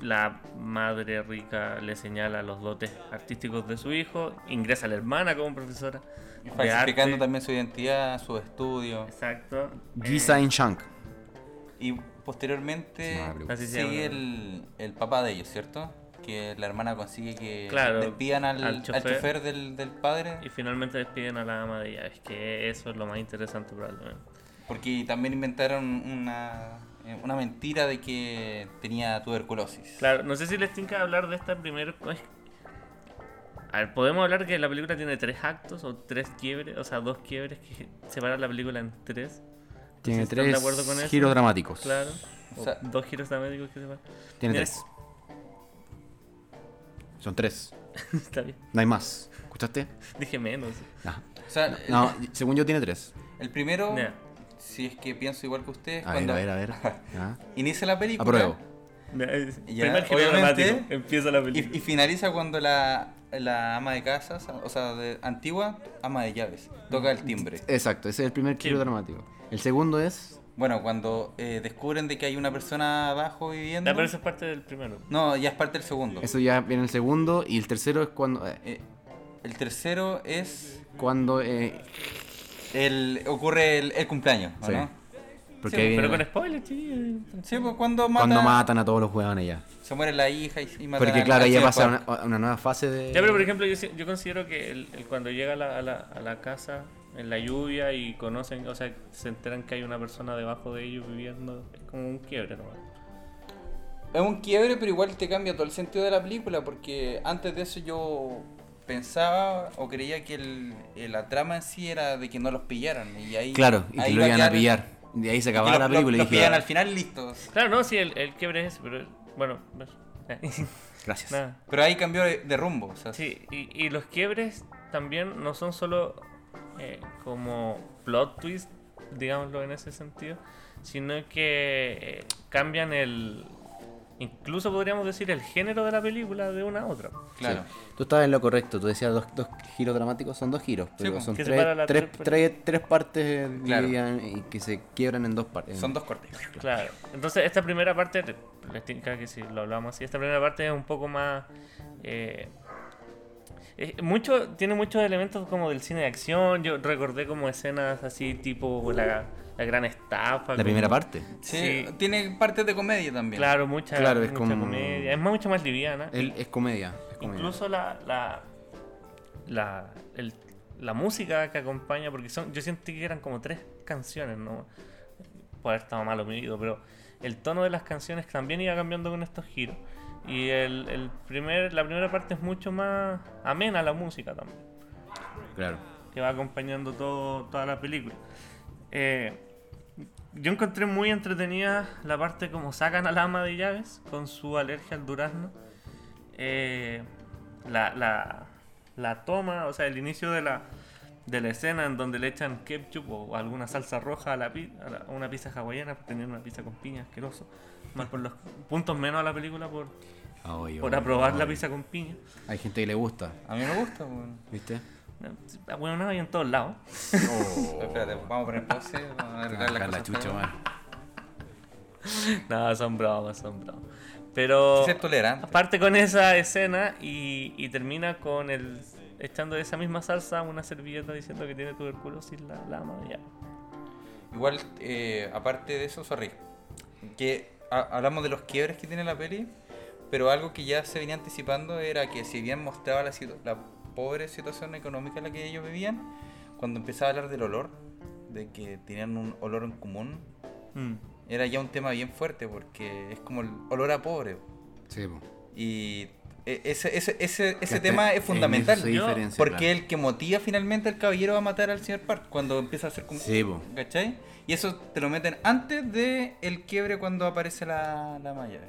la madre rica le señala los dotes artísticos de su hijo, ingresa la hermana como profesora de Falsificando arte. también su identidad, su estudio. Exacto. Gisa Eh, In Shank. Y posteriormente Así sigue el, el papá de ellos, ¿cierto? Que la hermana consigue que Claro, despidan al, al al chofer. del, del padre. y finalmente despiden a la ama de ella. Es que eso es lo más interesante probablemente. Porque también inventaron una, una mentira de que tenía tuberculosis. Claro, no sé si les tengo que hablar de esta primera. A ver, podemos hablar que la película tiene tres actos o tres quiebres, o sea, dos quiebres que separan la película en tres. No Tiene si de tres eso. giros dramáticos. Claro. O O sea- dos giros dramáticos que separan. Tiene Mira, tres. Son tres. Está bien. No hay más. ¿Escuchaste? Dije menos. Ah. O sea, No, según yo tiene tres. el, primero. Si es que pienso igual que ustedes, A ver, cuando a ver, a ver. Ah. inicia la película Apruebo. Ya, Primer giro obviamente. dramático. Empieza la y, película. y finaliza cuando la, la ama de casa, o sea, de, antigua, ama de llaves, toca el timbre. Exacto, ese es el primer giro Sí. dramático. El segundo es. Bueno, cuando eh, descubren de que hay una persona abajo viviendo. Ya, pero eso es parte del primero. No, ya es parte del segundo. Eso ya viene el segundo. Y el tercero es cuando. eh, Eh, el tercero es cuando. eh, el ocurre el, el cumpleaños, ¿o Sí. ¿no? porque Sí, Pero con spoilers. Sí, pues cuando mata, cuando matan a todos los huevones ya. se muere la hija y, y matan Porque claro, señor pasa una, una nueva fase de. Ya, pero por ejemplo, yo, si- yo considero que el, el cuando llega a la, a, la, a la casa en la lluvia y conocen, o sea, se enteran que hay una persona debajo de ellos viviendo, es como un quiebre, ¿no? Es un quiebre, pero igual te cambia todo el sentido de la película, porque antes de eso yo pensaba o creía que el, eh, la trama en sí era de que no los pillaran. Y ahí, Claro, y ahí que lo iba iban a pillar. De ahí se acababa los- la película los, y los dije. pillan "Ah, al final listos. Claro, no, sí, el, el quiebre es ese, pero bueno, ves. Gracias. nada. Pero ahí cambió de, de rumbo. O sea, Sí, y, y los quiebres también no son solo eh, como plot twist, digámoslo en ese sentido, sino que eh, cambian el. Incluso podríamos decir el género de la película de una a otra. claro. Tú estabas en lo correcto, tú decías dos, dos giros dramáticos, son dos giros, pero pues. son Que tres, tres, tres tres- tres partes Claro. y que se quiebran en dos partes. Son dos cortes. Claro. Entonces, esta primera parte, te- les que si lo hablamos así, esta primera parte es un poco más. eh, mucho, tiene muchos elementos como del cine de acción. Yo recordé como escenas así, tipo la, la gran estafa. La primera parte. Sí, Sí. tiene partes de comedia también. Claro, mucha, Claro, es mucha como- comedia. Es mucho más liviana. Es comedia. es comedia. Incluso la, la, la, el- la música que acompaña, porque son, yo sentí que eran como tres canciones, ¿no? Puede haber estado mal oído, pero el tono de las canciones también iba cambiando con estos giros. Y el, el primer, la primera parte es mucho más amena la música también, Claro. que va acompañando todo, toda la película. Eh, yo encontré muy entretenida la parte como sacan al ama de llaves con su alergia al durazno. Eh, la, la, la toma, o sea, el inicio de la, de la escena en donde le echan ketchup o alguna salsa roja a, la, a, la- a una pizza hawaiana, por tener una pizza con piña asqueroso. Más por los puntos menos a la película por, por aprobar la pizza con piña. Hay gente que le gusta, A mí me gusta. bueno. ¿viste? Bueno, no hay en todos lados. Espérate, vamos a poner pause. Vamos a Acá la cosas chucha. No, son bromas, son bromas. Pero aparte con esa escena y, y termina con el echando de esa misma salsa una servilleta diciendo que tiene tuberculosis la, la ama de llaves. Igual, eh, aparte de eso, sorry, que ha- hablamos de los quiebres que tiene la peli, pero algo que ya se venía anticipando era que si bien mostraba la, la pobre situación económica en la que ellos vivían, cuando empezaba a hablar del olor, de que tenían un olor en común, Mm. era ya un tema bien fuerte porque es como el olor a pobre. Sí, po. Y e- ese, ese, ese, ese tema es fundamental. Porque claro. el que motiva finalmente al caballero a matar al señor Park cuando empieza a hacer como. Sí, po. ¿Cachai? Y eso te lo meten antes de el quiebre cuando aparece la, la malla.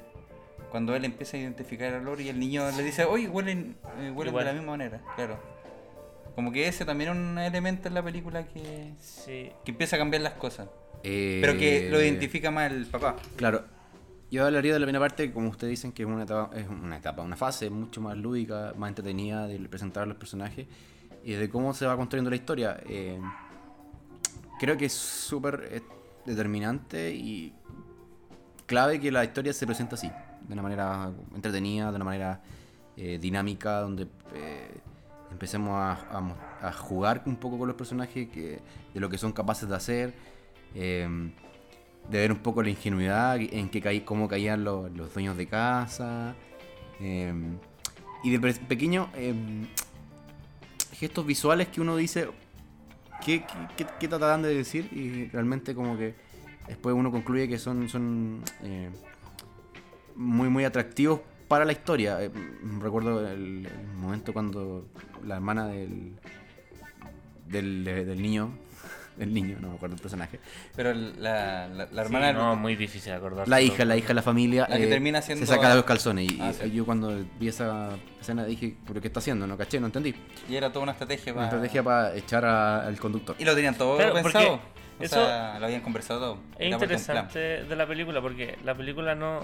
Cuando él empieza a identificar el olor y el niño le dice, oye, huelen, eh, huelen de la misma manera. Claro. Como que ese también es un elemento en la película que, Sí. que empieza a cambiar las cosas. Eh, Pero que lo identifica más el papá. Claro. Yo hablaría de la primera parte, como ustedes dicen, que es una etapa, es una etapa, una fase mucho más lúdica, más entretenida de presentar a los personajes y de cómo se va construyendo la historia. Eh, creo que es súper eh, determinante y clave que la historia se presente así, de una manera entretenida, de una manera eh, dinámica, donde eh, empecemos a, jugar un poco con los personajes, de lo que son capaces de hacer, eh, de ver un poco la ingenuidad en que cómo caían los, dueños de casa, eh, y de pe- pequeños eh, gestos visuales que uno dice, ¿qué, qué, qué, de decir? Y realmente como que después uno concluye que son, son eh, muy, muy atractivos para la historia. Eh, recuerdo el, el momento cuando la hermana del, del, del niño, del niño, no me acuerdo el personaje, Pero la, la, la Sí, hermana. no, muy difícil acordarse. la hija, la hija de la familia, La que eh, termina siendo- se saca los calzones. Y, Ah, y sí. yo cuando vi esa escena dije, ¿pero qué está haciendo? No caché, no entendí. Y era toda una estrategia Una para. estrategia para echar a- al conductor. Y lo tenían todo Claro, pensado. O porque sea, lo habían conversado todo. Es interesante de la película porque la película no,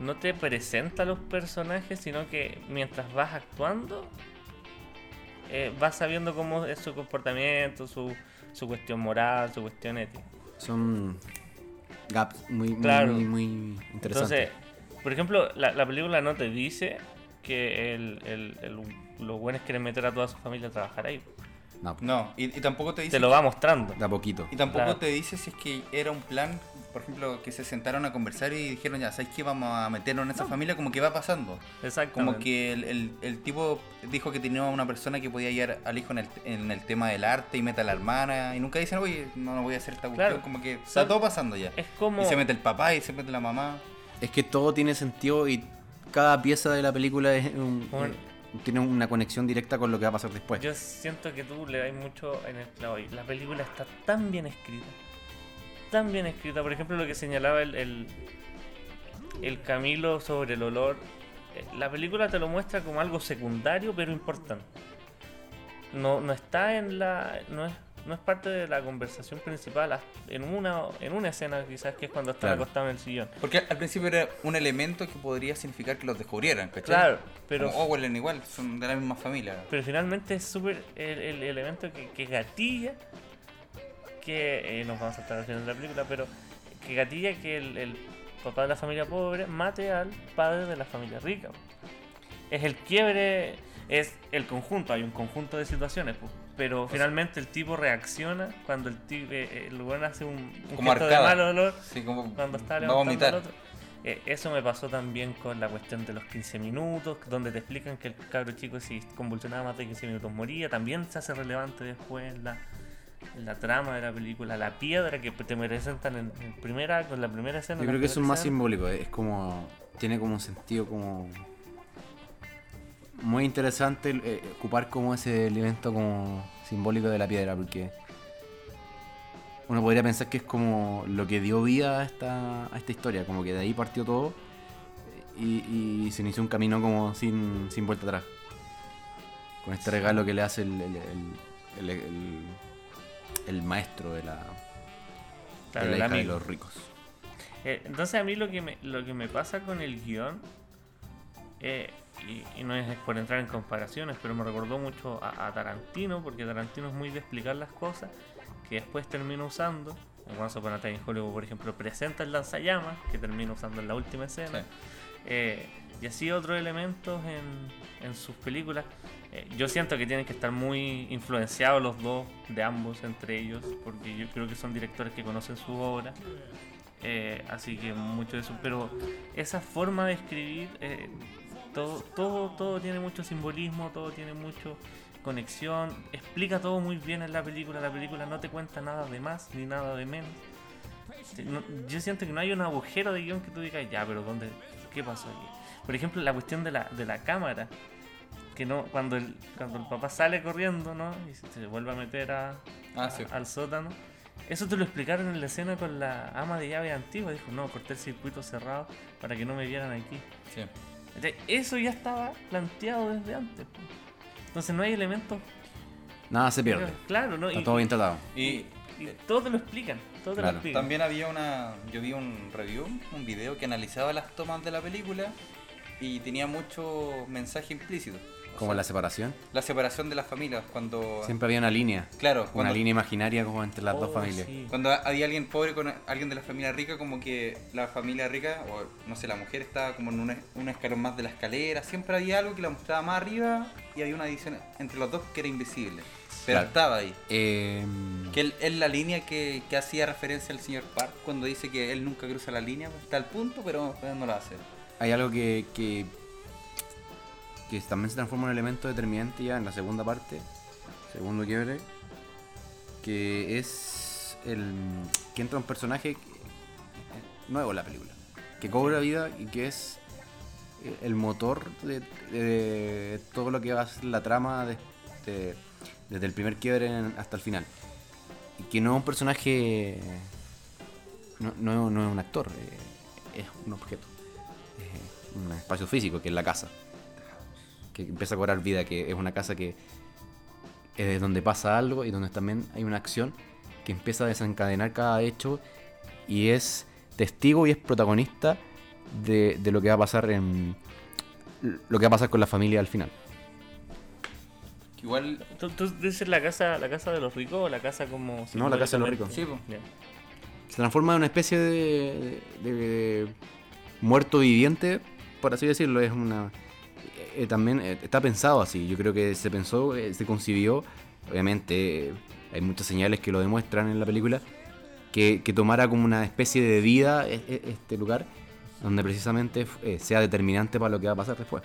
no te presenta a los personajes, sino que mientras vas actuando, eh, vas sabiendo cómo es su comportamiento, su, su cuestión moral, su cuestión ética. Son gaps muy, muy, Claro. muy, muy interesantes. Entonces, por ejemplo, la, la película no te dice que el, el- el- los buenos quieren meter a toda su familia a trabajar ahí. no, No, y, y tampoco te dice. Te lo va mostrando. da poquito. Y tampoco Claro. te dice si es que era un plan, por ejemplo, que se sentaron a conversar y dijeron, ya, ¿sabes qué? Vamos a meternos en esa familia, como que va pasando. Exactamente. Como que el, el- el tipo dijo que tenía una persona que podía guiar al hijo en el, en el tema del arte y mete a la hermana. Y nunca dicen, oye, no, no voy a hacer esta cuestión. Claro. Como que está todo pasando ya. Es como... Y se mete el papá y se mete la mamá. Es que todo tiene sentido y cada pieza de la película es un- eh, tiene una conexión directa con lo que va a pasar después. Yo siento que tú le das mucho en el clavo. Y la película está tan bien escrita. Tan bien escrita. Por ejemplo, lo que señalaba el, el, el Camilo sobre el olor. Eh, La película te lo muestra como algo secundario, pero importante. No, no está en la. No es, no es parte de la conversación principal. En una, en una escena, quizás, que es cuando están Claro. acostados en el sillón. Porque al principio era un elemento que podría significar que los descubrieran, ¿cachai? Claro, pero. Como, oh, huelen igual, son de la misma familia. Pero finalmente es súper el, el elemento que, que gatilla, que eh, nos vamos a saltar al final de la película, pero que gatilla que el, el papá de la familia pobre mate al padre de la familia rica. Es el quiebre, es el conjunto, hay un conjunto de situaciones, pues, pero finalmente el tipo reacciona cuando el tipo, el weón hace un, un Como gesto de arcada. mal olor Sí, como cuando está levantando al otro. Eh, eso me pasó también con la cuestión de los 15 minutos, donde te explican que el cabro chico si convulsionaba más de 15 minutos moría. También se hace relevante después la, la trama de la película. La piedra que te presentan en, en primera, con la primera escena. Yo creo que eso es primera más simbólico, es como. Tiene como un sentido como. Muy interesante eh, ocupar como ese elemento como simbólico de la piedra, porque. Uno podría pensar que es como lo que dio vida a esta, a esta historia, como que de ahí partió todo y, y se inició un camino como sin, sin vuelta atrás. Con este regalo que le hace el, el, el- el- el- maestro de la, Claro, de la hija de los ricos. Eh, entonces a mí lo que me, lo que me pasa con el guion, eh, y, y no es por entrar en comparaciones, pero me recordó mucho a, a Tarantino, porque Tarantino es muy de explicar las cosas, que después termina usando. En Once Upon a Time in Hollywood, por ejemplo, presenta el lanzallamas, que termina usando en la última escena. Sí. Eh, y así otros elementos en, en sus películas. Eh, yo siento que tienen que estar muy influenciados los dos, de ambos, entre ellos, porque yo creo que son directores que conocen su obra. Eh, así que mucho de eso. Pero esa forma de escribir, eh, todo, todo, todo tiene mucho simbolismo, todo tiene mucho conexión, explica todo muy bien en la película. La película no te cuenta nada de más ni nada de menos. Yo siento que no hay un agujero de guion que tú digas, ya, pero ¿dónde? ¿Qué pasó aquí? Por ejemplo, la cuestión de la, de la cámara. Que no, cuando el, cuando el papá sale corriendo, ¿no? Y se, se vuelve a meter a, Ah, a- sí. al sótano. Eso te lo explicaron en la escena con la ama de llave antigua. Dijo, no, corté el circuito cerrado para que no me vieran aquí. Sí. Entonces, Eso ya estaba planteado desde antes. Entonces no hay elementos. Nada se pierde. Claro, ¿no? Está Y- todo bien tratado. Y Y todo te lo explican, todo te Claro. lo explican. También había una. Yo vi un review, un video que analizaba las tomas de la película y tenía mucho mensaje implícito. O Como sea, la separación. la separación de las familias. Cuando. Siempre había una línea. Claro, Una cuando, línea imaginaria como entre las dos Oh, familias. sí. cuando había alguien pobre con alguien de la familia rica, como que la familia rica, o no sé, la mujer estaba como en un, un escalón más de la escalera. Siempre había algo que la mostraba más arriba y había una edición entre los dos que era invisible. Pero Claro. estaba ahí. Eh, Que es la línea que, que hacía referencia el señor Park cuando dice que él nunca cruza la línea, pues, está al punto, pero, no lo hace. hay algo que, que, que también se transforma en un elemento determinante ya en la segunda parte, segundo quiebre, que es el que entra un personaje que- nuevo en la película, que cobra vida y que es el motor de, de todo lo que va a ser la trama de- de- desde el primer quiebre en- hasta el final. Y que no es un personaje, no, no- no es un actor, eh, es un objeto eh, un espacio físico que es la casa que empieza a cobrar vida que es una casa que es donde pasa algo y donde también hay una acción que empieza a desencadenar cada hecho y es testigo y es protagonista de, de lo que va a pasar en lo que va a pasar con la familia al final Igual, ¿Tú, tú dices la casa, la casa de los ricos o la casa como... No, la casa de los ricos. Sí. Ya. se transforma en una especie de, de- de muerto viviente, por así decirlo. Es una eh, también eh, está pensado así. Yo creo que se pensó, eh, se concibió. Obviamente hay muchas señales que lo demuestran en la película que, que tomara como una especie de vida este lugar, donde precisamente sea determinante para lo que va a pasar después.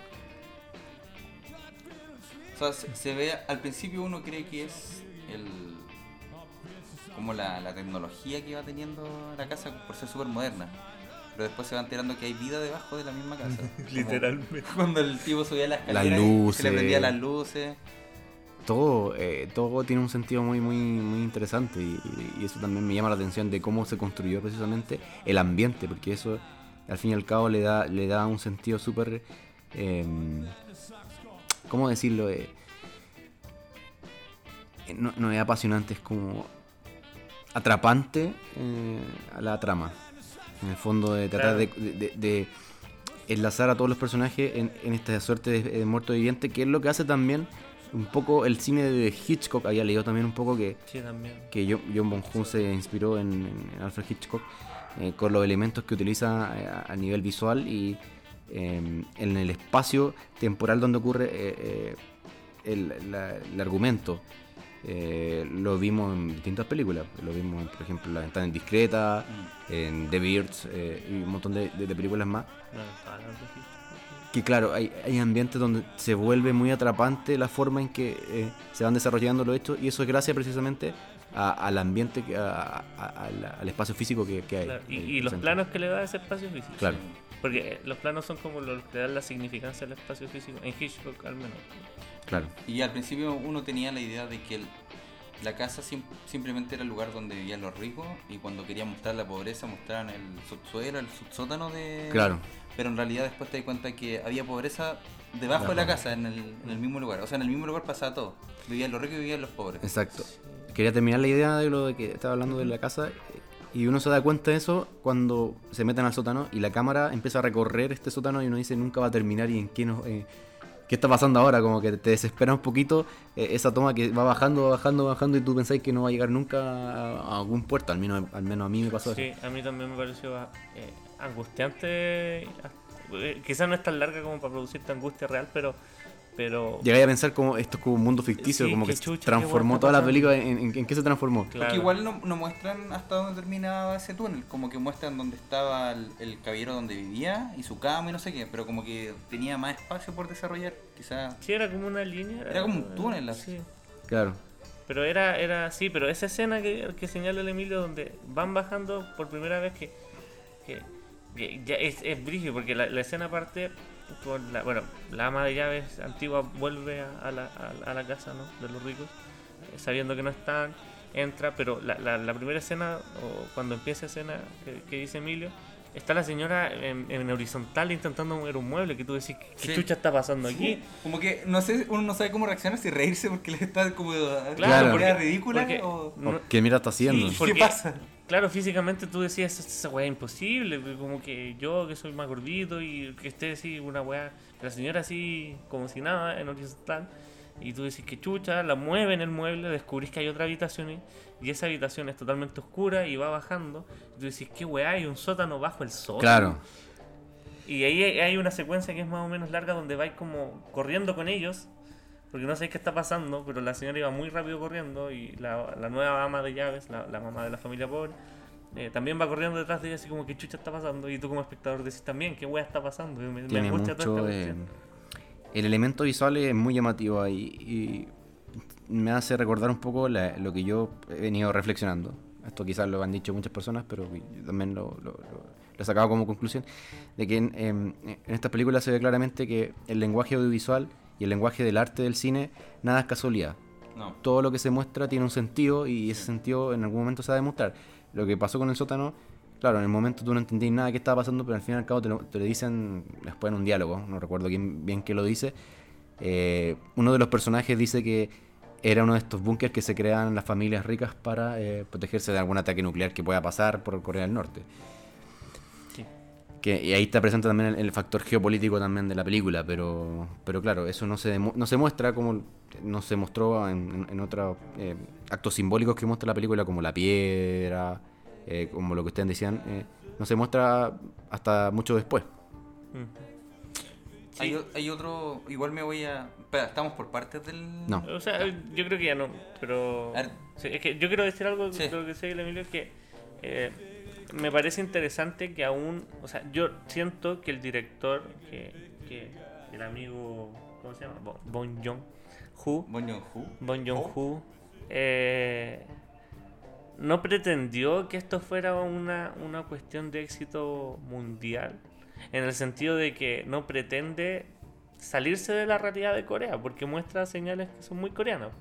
se, se ve, al principio uno cree que es el como la, la tecnología que va teniendo la casa por ser súper moderna. Pero después se va enterando que hay vida debajo de la misma casa. Como Literalmente. Cuando el tipo subía las Las escaleras y se le luces. prendían las luces. todo, eh, todo tiene un sentido muy, muy, muy interesante y, y eso también me llama la atención de cómo se construyó precisamente el ambiente, porque eso al fin y al cabo le da, le da un sentido súper, eh, ¿cómo decirlo? Eh, eh, no, no es apasionante, es como atrapante eh, a la trama. En el fondo de tratar Claro. de, de- de enlazar a todos los personajes en, en esta suerte de, de muerto viviente, que es lo que hace también un poco el cine de Hitchcock. Había leído también un poco que, Sí, que John, John Hun se inspiró en, en Alfred Hitchcock eh, con los elementos que utiliza eh, a, a nivel visual y eh, en el espacio temporal donde ocurre eh, eh, el, la- el argumento. Eh, lo vimos en distintas películas. Lo vimos, por ejemplo, en La Ventana Indiscreta, en The Birds eh, y un montón de, de- de películas más. Que claro, hay, hay ambientes donde se vuelve muy atrapante la forma en que eh, se van desarrollando los hechos y eso es gracias precisamente a- al ambiente, a- a- al, al espacio físico que, que hay. Claro, Y, y los planos que le da ese espacio físico. Claro. Porque los planos son como los que dan la significancia al espacio físico, en Hitchcock al menos. Claro. Y al principio uno tenía la idea de que el- la casa sim- simplemente era el lugar donde vivían los ricos y cuando querían mostrar la pobreza mostraban el subsuelo, el subsótano de... Claro. Pero en realidad después te das cuenta que había pobreza debajo de la casa, en el, en el mismo lugar. O sea, en el mismo lugar pasaba todo. Vivían los ricos y vivían los pobres. Exacto. Quería terminar la idea de lo de que estaba hablando de la casa. Y uno se da cuenta de eso cuando se meten al sótano y la cámara empieza a recorrer este sótano y uno dice nunca va a terminar y en qué nos, eh, qué está pasando ahora, como que te desespera un poquito eh, esa toma que va bajando, bajando, bajando y tú pensáis que no va a llegar nunca a, algún puerto, al menos, al menos a mí me pasó Sí, eso. a mí también me pareció eh, angustiante. eh, Quizás no es tan larga como para producirte angustia real, pero. Pero Llegáis a pensar como esto es como un mundo ficticio, Sí, como que chucha, transformó toda la película, en, en- en qué se transformó? Claro. Porque igual no, no muestran hasta dónde terminaba ese túnel, como que muestran dónde estaba el, el caballero donde vivía y su cama y no sé qué, pero como que tenía más espacio por desarrollar, quizás. Sí, era como una línea. Era como un túnel, así. Sí. Claro. Pero era, era, sí, pero esa escena que, que señala el Emilio donde van bajando por primera vez que, que, que ya es, es brígido, porque la, la escena parte con la, bueno, la ama de llaves antigua vuelve a, a la, a, a la casa ¿no? de los ricos, eh, sabiendo que no están, entra, pero la, la, la primera escena, o cuando empieza escena que, que dice Emilio, está la señora en, en horizontal intentando mover un mueble que tú decís, ¿qué Sí. chucha está pasando aquí? Como que no sé, uno no sabe cómo reaccionar, si reírse porque le está como Claro, porque- ridícula porque- o no- ¿Qué mierda está haciendo? Sí, ¿qué pasa? Claro, físicamente tú decías, esa weá es imposible, como que yo que soy más gordito y que esté así, una weá, la señora así como si nada en horizontal, y tú decís que chucha, la mueve en el mueble, descubrís que hay otra habitación y, esa habitación es totalmente oscura y va bajando, y tú decís, qué weá, hay un sótano bajo el sótano. Claro. Y ahí hay hay una secuencia que es más o menos larga donde vais como corriendo con ellos, porque no sabéis qué está pasando, pero la señora iba muy rápido corriendo y la, la nueva ama de llaves, la, la mamá de la familia pobre, eh, también va corriendo detrás de ella así como que chucha está pasando y tú como espectador decís también qué wea está pasando. Me, me Tiene toda mucho. esta el elemento visual es muy llamativo ahí y me hace recordar un poco la- lo que yo he venido reflexionando. Esto quizás lo han dicho muchas personas, pero yo también lo, lo- lo- lo he sacado como conclusión, de que en, em, en esta película se ve claramente que el lenguaje audiovisual y el lenguaje del arte del cine nada es casualidad. No. todo lo que se muestra tiene un sentido y ese sentido en algún momento se va a demostrar. Lo que pasó con el sótano, claro, en el momento tú no entendís nada que estaba pasando, pero al fin y al cabo te lo, te lo dicen después en un diálogo, no recuerdo quién, bien qué lo dice. Eh, uno de los personajes dice que era uno de estos búnkers que se crean las familias ricas para eh, protegerse de algún ataque nuclear que pueda pasar por Corea del Norte. Que, y ahí está presente también el, el factor geopolítico también de la película, pero, pero claro, eso no se, demu- no se muestra como no se mostró en, en- en otros eh, actos simbólicos que muestra la película, como la piedra, eh, como lo que ustedes decían, eh, no se muestra hasta mucho después. Mm. Hay, Sí. o- hay otro, igual me voy a... Espera, ¿estamos por partes del...? No. O sea, yo creo que ya no, pero... Sí, es que yo quiero decir algo, Sí. creo que sé, Emilio, es que eh, me parece interesante que aún... O sea, yo siento que el director, que, que el amigo... ¿Cómo se llama? Bon, bon Joon-ho, Bon. Bon eh, no pretendió que esto fuera una, una cuestión de éxito mundial, en el sentido de que no pretende salirse de la realidad de Corea, porque muestra señales que son muy coreanas.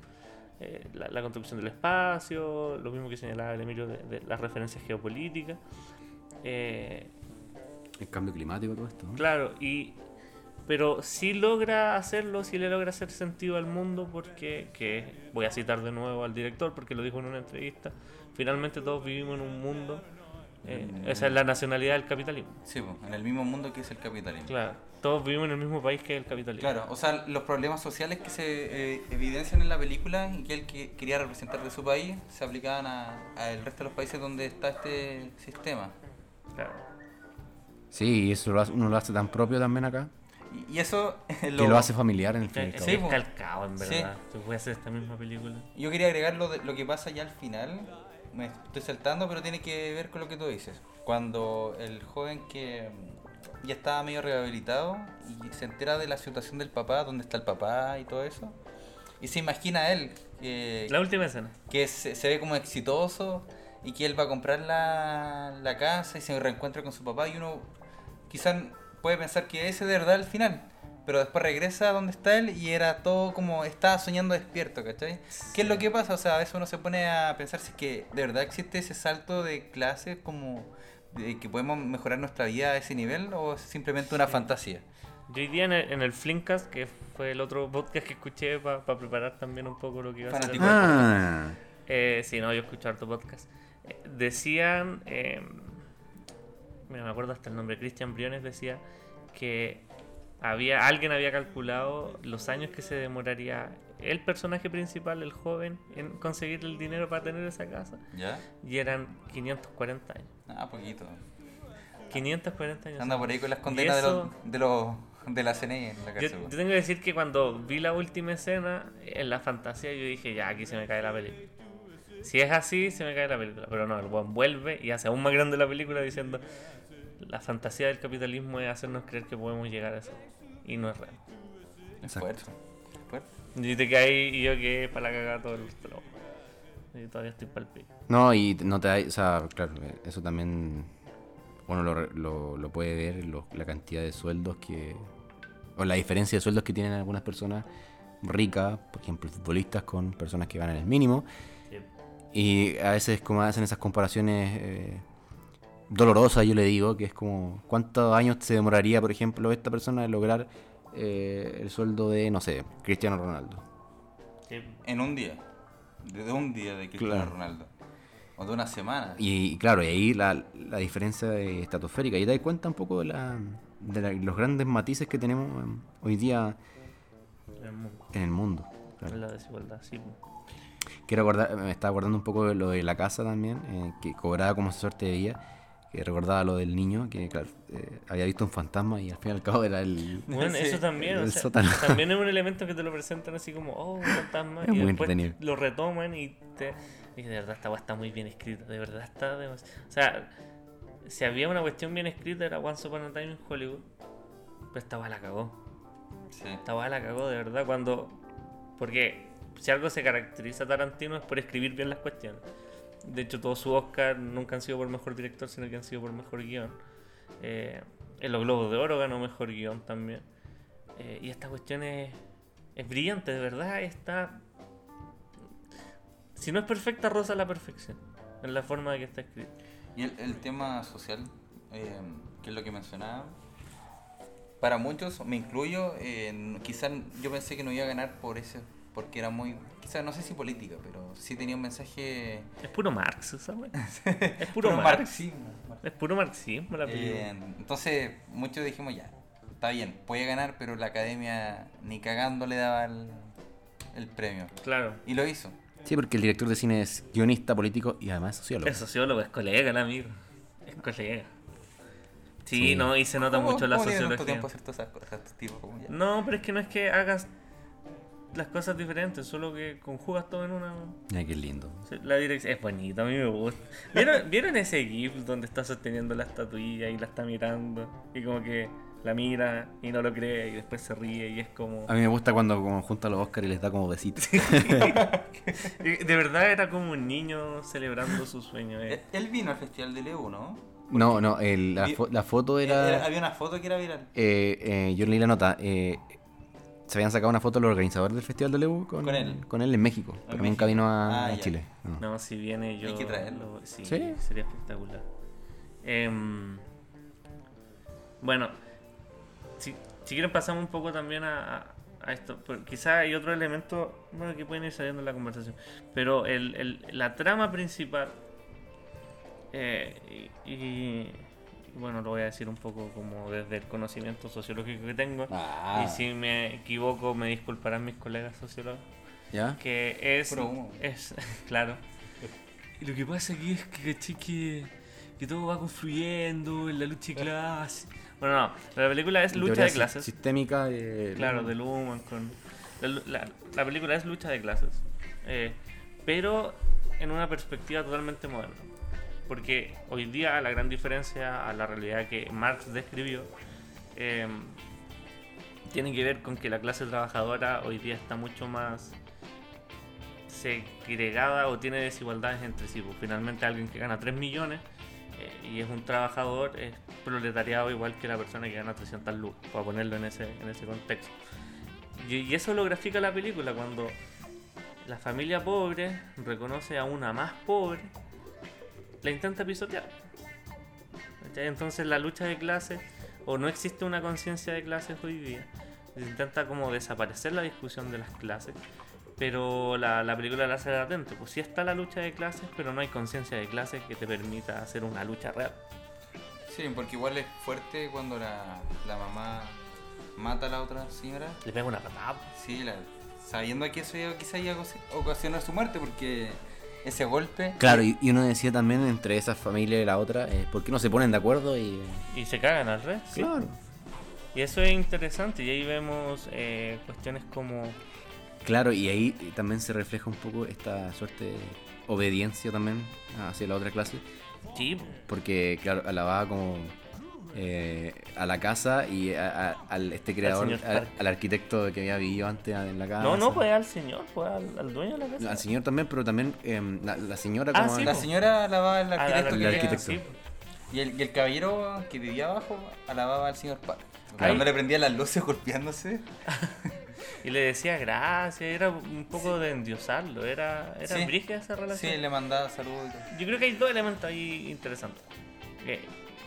Eh, la, la construcción del espacio, lo mismo que señalaba el Emilio de, de las referencias geopolíticas. Eh, El cambio climático, todo esto. ¿no? Claro, y pero sí logra hacerlo, sí le logra hacer sentido al mundo porque, que voy a citar de nuevo al director porque lo dijo en una entrevista, finalmente todos vivimos en un mundo, eh, esa es la nacionalidad del capitalismo. Sí, en el mismo mundo que es el capitalismo. Claro, todos vivimos en el mismo país que el capitalismo. Claro, o sea, los problemas sociales que se eh, evidencian en la película y que él que quería representar de su país se aplicaban a- al resto de los países donde está este sistema. Claro. Sí, y eso lo hace- uno lo hace tan propio también acá, Y, y eso que lo hace familiar en el fin y al Es, cabo. Sí, es calcado, en Sí. verdad. Se puede hacer esta misma película. Yo quería agregar lo, de- lo que pasa ya al final. Me estoy saltando, pero tiene que ver con lo que tú dices. Cuando el joven que mm, ya estaba medio rehabilitado y se entera de la situación del papá, dónde está el papá y todo eso, y se imagina a él que, La última escena. que se, se ve como exitoso y que él va a comprar la, la casa y se reencuentra con su papá y uno quizás puede pensar que ese de verdad el final, pero después regresa a donde está él y era todo como estaba soñando despierto, ¿cachai? ¿Qué es lo que pasa? O sea, a veces uno se pone a pensar si es que de verdad existe ese salto de clase como de que podemos mejorar nuestra vida a ese nivel o es simplemente una fantasía. Yo hoy día en el, en el Flimcast, que fue el otro podcast que escuché para preparar también un poco lo que iba a Fanático. Ah, Eh, sí, no, yo escuché harto podcast. Eh, decían, eh, mira, me acuerdo hasta el nombre, Cristian Briones decía que había alguien había calculado los años que se demoraría el personaje principal, el joven, en conseguir el dinero para tener esa casa. ¿Ya? Y eran 540 años. Ah, poquito. 540 años. Anda por ahí con las condenas de los, eso- de los de la CNI en la Yo, cárcel. yo tengo que decir que cuando vi la última escena, en la fantasía, yo dije, ya, aquí se me cae la película. Si es así, se me cae la película. Pero no, el buen vuelve y hace aún más grande la película diciendo, la fantasía del capitalismo es hacernos creer que podemos llegar a eso. Y no es real. Exacto. Y te caí y yo que para la cagada todo el flow. Y todavía estoy para el pico. No, y no te hay, o sea, claro, eso también uno lo, lo, lo puede ver, lo- la cantidad de sueldos que, o la diferencia de sueldos que tienen algunas personas ricas, por ejemplo, futbolistas con personas que ganan el mínimo, Sí. y a veces como hacen esas comparaciones, eh, dolorosa, yo le digo, que es como cuántos años se demoraría, por ejemplo, esta persona en lograr eh, el sueldo de, no sé, Cristiano Ronaldo. Sí. En un día. De un día de Cristiano Claro. Ronaldo. O de una semana. Y, y claro, y ahí la, la diferencia es estratosférica. Y te das cuenta un poco de, la, de la- los grandes matices que tenemos em, hoy día En el mundo, en el mundo. en claro. la desigualdad, sí. Quiero acordar, me estaba acordando un poco de lo de la casa también, eh, que cobraba como suerte de día. Que recordaba lo del niño, que claro, eh, había visto un fantasma y al fin y al cabo era el. Bueno, Sí, eso también, o el sea, también es un elemento que te lo presentan así como, oh, un fantasma, Es y muy después entretenido. lo retoman y te... Y de verdad esta está muy bien escrita, de verdad está demasiado... O sea, si había una cuestión bien escrita era Once Upon a Time in Hollywood, pero esta la cagó. Sí. Esta la cagó de verdad cuando... Porque si algo se caracteriza a Tarantino es por escribir bien las cuestiones. De hecho, todos sus Oscar nunca han sido por mejor director, sino que han sido por mejor guion. Eh, en los Globos de Oro ganó mejor guion también. Eh, y esta cuestión es, brillante, de verdad. Está. Si no es perfecta, roza la perfección. En la forma de que está escrito. Y el, tema social, eh, que es lo que mencionaba, para muchos, me incluyo, quizás yo pensé que no iba a ganar por eso, porque era muy, quizás no sé si política, pero sí tenía un mensaje... Es puro Marx, esa wea. Es puro, Puro Marx. marxismo. Es puro marxismo la película. Eh, entonces, muchos dijimos ya, está bien, puede ganar, pero la academia ni cagando le daba el, el premio. Claro. Y lo hizo. Sí, porque el director de cine es guionista político y además sociólogo. Es sociólogo, es colega el amigo. Es colega. Sí, Sí. no, y se nota ¿Cómo- mucho la sociología. tiempo hacer todas esas cosas, estos tipos como ya? No, pero es que no es que hagas las cosas diferentes, solo que conjugas todo en una. Ay, qué lindo. La dirección es bonita, a mí me gusta. ¿Vieron, ¿Vieron ese GIF donde está sosteniendo la estatuilla y la está mirando? Y como que la mira y no lo cree y después se ríe y es como. A mí me gusta cuando como junta a los Oscar y les da como besitos. De verdad era como un niño celebrando su sueño. eh. Él vino al Festival de Leo, ¿no? No, no, el- la, fo- la foto Era- era... había una foto que era viral. eh, eh, yo leí la nota. Se habían sacado una foto los organizadores del Festival de Lebu con, Con él. con él en México. pero México. nunca vino a, Ah, a. Chile. no. No, si viene yo. Hay que traerlo. lo- sí, ¿Sí? sería espectacular. Em, bueno, si, si quieren pasamos un poco también a, a- esto. pero Quizá hay otro elemento bueno, que pueden ir saliendo en la conversación. Pero el, el- la trama principal. eh, y bueno, lo voy a decir un poco como desde el conocimiento sociológico que tengo. Ah. Y si me equivoco, me disculparán mis colegas sociólogos ¿Ya? que es, Puro humo. es claro. Y lo que pasa aquí es que, caché que, que todo va confluyendo en la lucha de clases. Bueno, no, la película es lucha Teoría de clases. Sistémica. eh, Claro, de Luhmann con... La, la- la película es lucha de clases. eh, pero en una perspectiva totalmente moderna. Porque hoy día la gran diferencia a la realidad que Marx describió eh, tiene que ver con que la clase trabajadora hoy día está mucho más segregada o tiene desigualdades entre sí. Pues, finalmente alguien que gana 3 millones eh, y es un trabajador es proletariado igual que la persona que gana 300 lucas, para ponerlo en ese, en ese contexto. Y, y eso lo grafica la película cuando la familia pobre reconoce a una más pobre, la intenta pisotear. ¿Cachai? Entonces la lucha de clases, o no existe una conciencia de clases hoy día, se intenta como desaparecer la discusión de las clases, pero la, la película la hace latente. Pues sí está la lucha de clases, pero no hay conciencia de clases que te permita hacer una lucha real. Sí, porque igual es fuerte cuando la, la mamá mata a la otra señora. Le pega una patada. Sí, la- sabiendo que eso iba- quizá iba a ocasionar su muerte, porque ese golpe. Claro, y, y uno decía también entre esa familia y la otra, eh, ¿por qué no se ponen de acuerdo? Y, Y se cagan al revés. sí. Claro. Y eso es interesante. Y ahí vemos eh, cuestiones como. Claro, y ahí también se refleja un poco esta suerte de obediencia también hacia la otra clase. Sí, Porque, claro, alababa como eh, a la casa y a, este creador, al, arquitecto que había vivido antes en la casa. no, no, pues al señor, pues al, al dueño de la casa. Al señor también, pero también em, la, la señora Ah, como... sí, La po. señora alababa al Al- al arquitecto. que el había- arquitecto. sí. Y el, y el caballero que vivía abajo alababa al señor Park. Cuando le prendían las luces golpeándose. Y le decía gracias, era un poco de endiosarlo, era, era Sí. brígida esa relación. Sí, le mandaba saludos. Yo creo que hay dos elementos ahí interesantes. eh,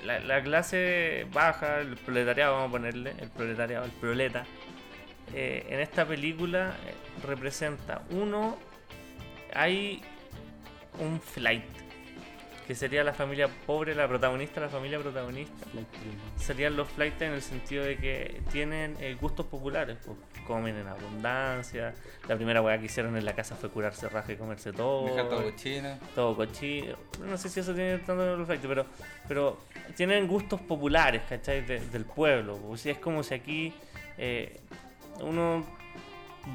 la, la clase baja, el proletariado, vamos a ponerle, el proletariado, el proleta, eh, en esta película eh, representa uno, hay un flight, que sería la familia pobre, la protagonista, la familia protagonista. Serían los flights en el sentido de que tienen eh, gustos populares, pues, comen en abundancia. La primera weá que hicieron en la casa fue curarse raja y comerse todo Dejar todo cochino. todo cochino. No sé si eso tiene tanto flights, pero, pero tienen gustos populares, ¿cachai? De- del pueblo. O sea, es como si aquí eh, uno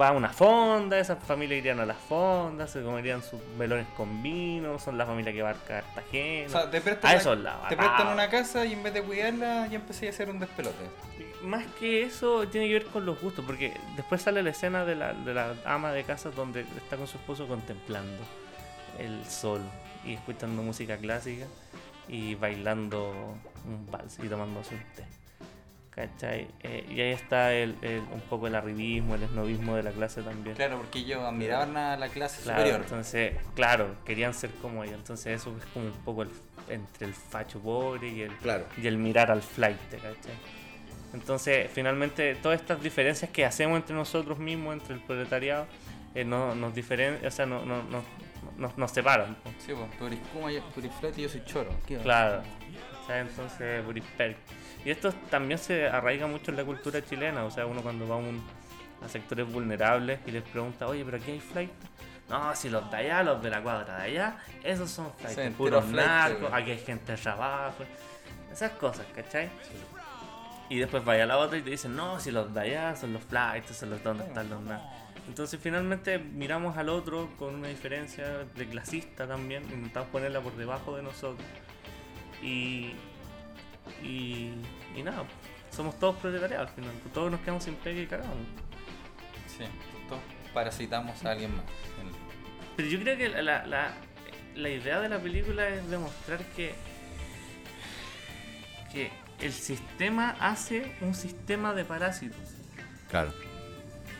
va a una fonda, esas familias irían a las fondas, se comerían sus melones con vino, son la familia que va a Cartagena. O sea, te prestan, a una, esos lados. te prestan una casa y en vez de cuidarla ya empecé a hacer un despelote. Más que eso, tiene que ver con los gustos, porque después sale la escena de la, de la ama de casa donde está con su esposo contemplando el sol y escuchando música clásica y bailando un vals y tomándose un té. ¿Cachai? Eh, y ahí está el, el- un poco el arribismo, el esnovismo de la clase también. Claro, porque ellos admiraban a la clase Claro, superior. entonces, claro, querían ser como ellos. Entonces eso es como un poco el- entre el facho pobre y el, Claro. y el mirar al flight, ¿cachai? Entonces, finalmente, todas estas diferencias que hacemos entre nosotros mismos, entre el proletariado, eh, no, nos diferen o sea, no, no, no- nos, nos separan. Sí, pues tú eres Kuma, tú eres y yo soy Choro. Claro. O sea, entonces, Burisperk. Y esto también se arraiga mucho en la cultura chilena. O sea, uno cuando va a, un- a sectores vulnerables y les pregunta, oye, pero aquí hay flight. No, si los de allá, los de la cuadra de allá, esos son flight. Sí, puros narcos, aquí hay gente de trabajo. Esas cosas, ¿cachai? Y después vaya a la otra y te dicen, no, si los de allá son los flights, son los donde están los narcos. Entonces finalmente miramos al otro con una diferencia de clasista también, intentamos ponerla por debajo de nosotros. Y, y, y nada, somos todos proletariados al final, todos nos quedamos sin pega y cagamos. Sí, todos parasitamos a alguien más. Pero yo creo que la, la, la- la idea de la película es demostrar que, que el sistema hace un sistema de parásitos. Claro.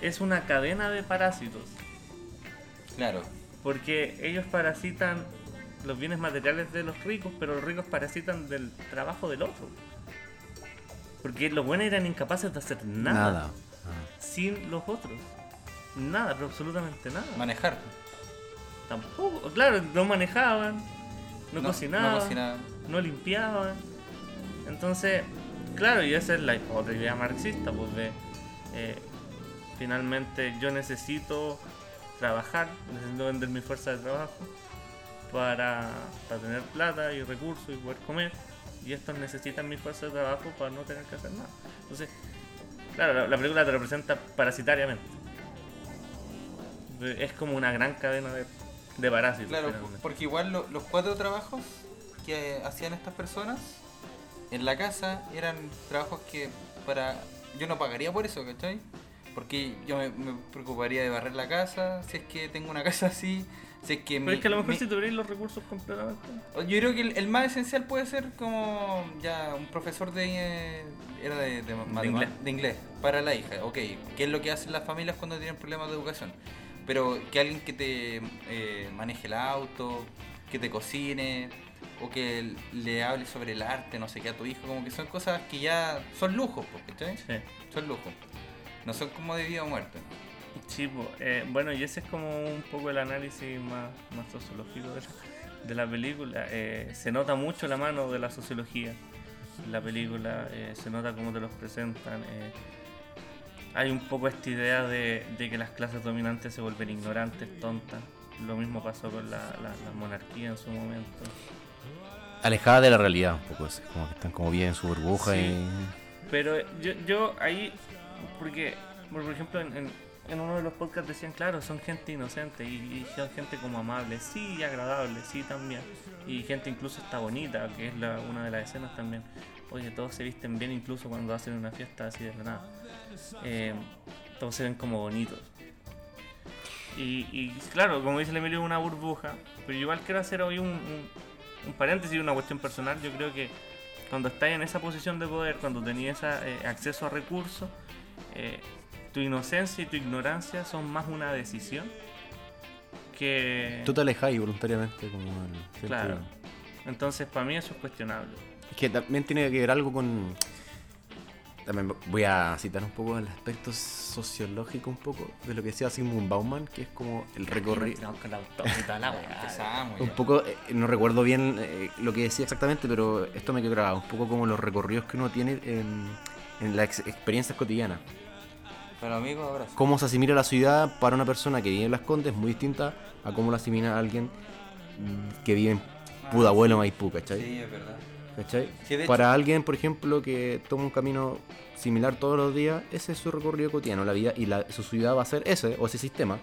Es una cadena de parásitos. Claro, Porque ellos parasitan los bienes materiales de los ricos, pero los ricos parasitan del trabajo del otro. Porque los buenos eran incapaces de hacer nada, Nada. sin los otros. Nada, pero absolutamente nada. manejar. Tampoco, claro, no manejaban, no, cocinaban, No no, cocinaban. limpiaban. Entonces, claro, y esa es la otra idea marxista, pues de eh, finalmente yo necesito trabajar, necesito vender mi fuerza de trabajo para, para tener plata y recursos y poder comer. Y estos necesitan mi fuerza de trabajo para no tener que hacer nada. Entonces, claro, la, la película te representa parasitariamente. Es como una gran cadena de, de parásitos. Claro, porque igual lo- los cuatro trabajos que hacían estas personas en la casa eran trabajos que para yo no pagaría por eso, ¿cachai? Porque yo me, me preocuparía de barrer la casa, si es que tengo una casa así, si es que Pero mi- es que a lo mejor mi- si tuvierais los recursos completamente. Yo creo que el, el más esencial puede ser como ya un profesor de eh, era de, de, matema- inglés. de inglés para la hija, ok, qué es lo que hacen las familias cuando tienen problemas de educación, pero que alguien que te eh, maneje el auto, que te cocine o que le hable sobre el arte, no sé qué a tu hijo, como que son cosas que ya son lujos, ¿cachai? Sí. Son lujos, no son como de vida o muerte. Sí, eh, bueno, y ese es como un poco el análisis más, más sociológico de la, de la película. Eh, se nota mucho la mano de la sociología en la película, eh, se nota cómo te los presentan. eh. hay un poco esta idea de, de que las clases dominantes se vuelven ignorantes, tontas. Lo mismo pasó con la, la- la monarquía en su momento. Alejada de la realidad un poco, es como que están como bien en su burbuja Sí. y. Pero yo, yo ahí, porque, por ejemplo, en, en- en uno de los podcasts decían, claro, son gente inocente y, y son gente como amable, sí, agradable, sí, también. Y gente incluso está bonita, que es la, una de las escenas también. Oye, todos se visten bien incluso cuando hacen una fiesta así de la nada. Eh, todos se ven como bonitos. Y, y claro, como dice el Emilio, es una burbuja. Pero igual quiero hacer hoy un, un, un paréntesis, una cuestión personal. Yo creo que cuando estás en esa posición de poder, cuando tenías esa, eh, acceso a recursos, eh, tu inocencia y tu ignorancia son más una decisión que... Tú te alejas voluntariamente como el. Claro. Entonces, para mí eso es cuestionable. Es que también tiene que ver algo con. También voy a citar un poco el aspecto sociológico, un poco de lo que decía Sigmund Bauman, que es como el recorrido. Un poco, eh, no recuerdo bien eh, lo que decía exactamente, pero esto me quedó grabado. Un poco como los recorridos que uno tiene en, en las ex- experiencias cotidianas. Pero amigo, ahora sí. Cómo se asimila la ciudad para una persona que vive en Las Condes es muy distinta a cómo la asimila alguien mm, que vive en Pudahuelo, Maipú, ¿cachai? Sí, es verdad. ¿Cachai? Sí, Para alguien, por ejemplo, que toma un camino similar todos los días, ese es su recorrido cotidiano, la vida y la, su ciudad va a ser ese o ese sistema.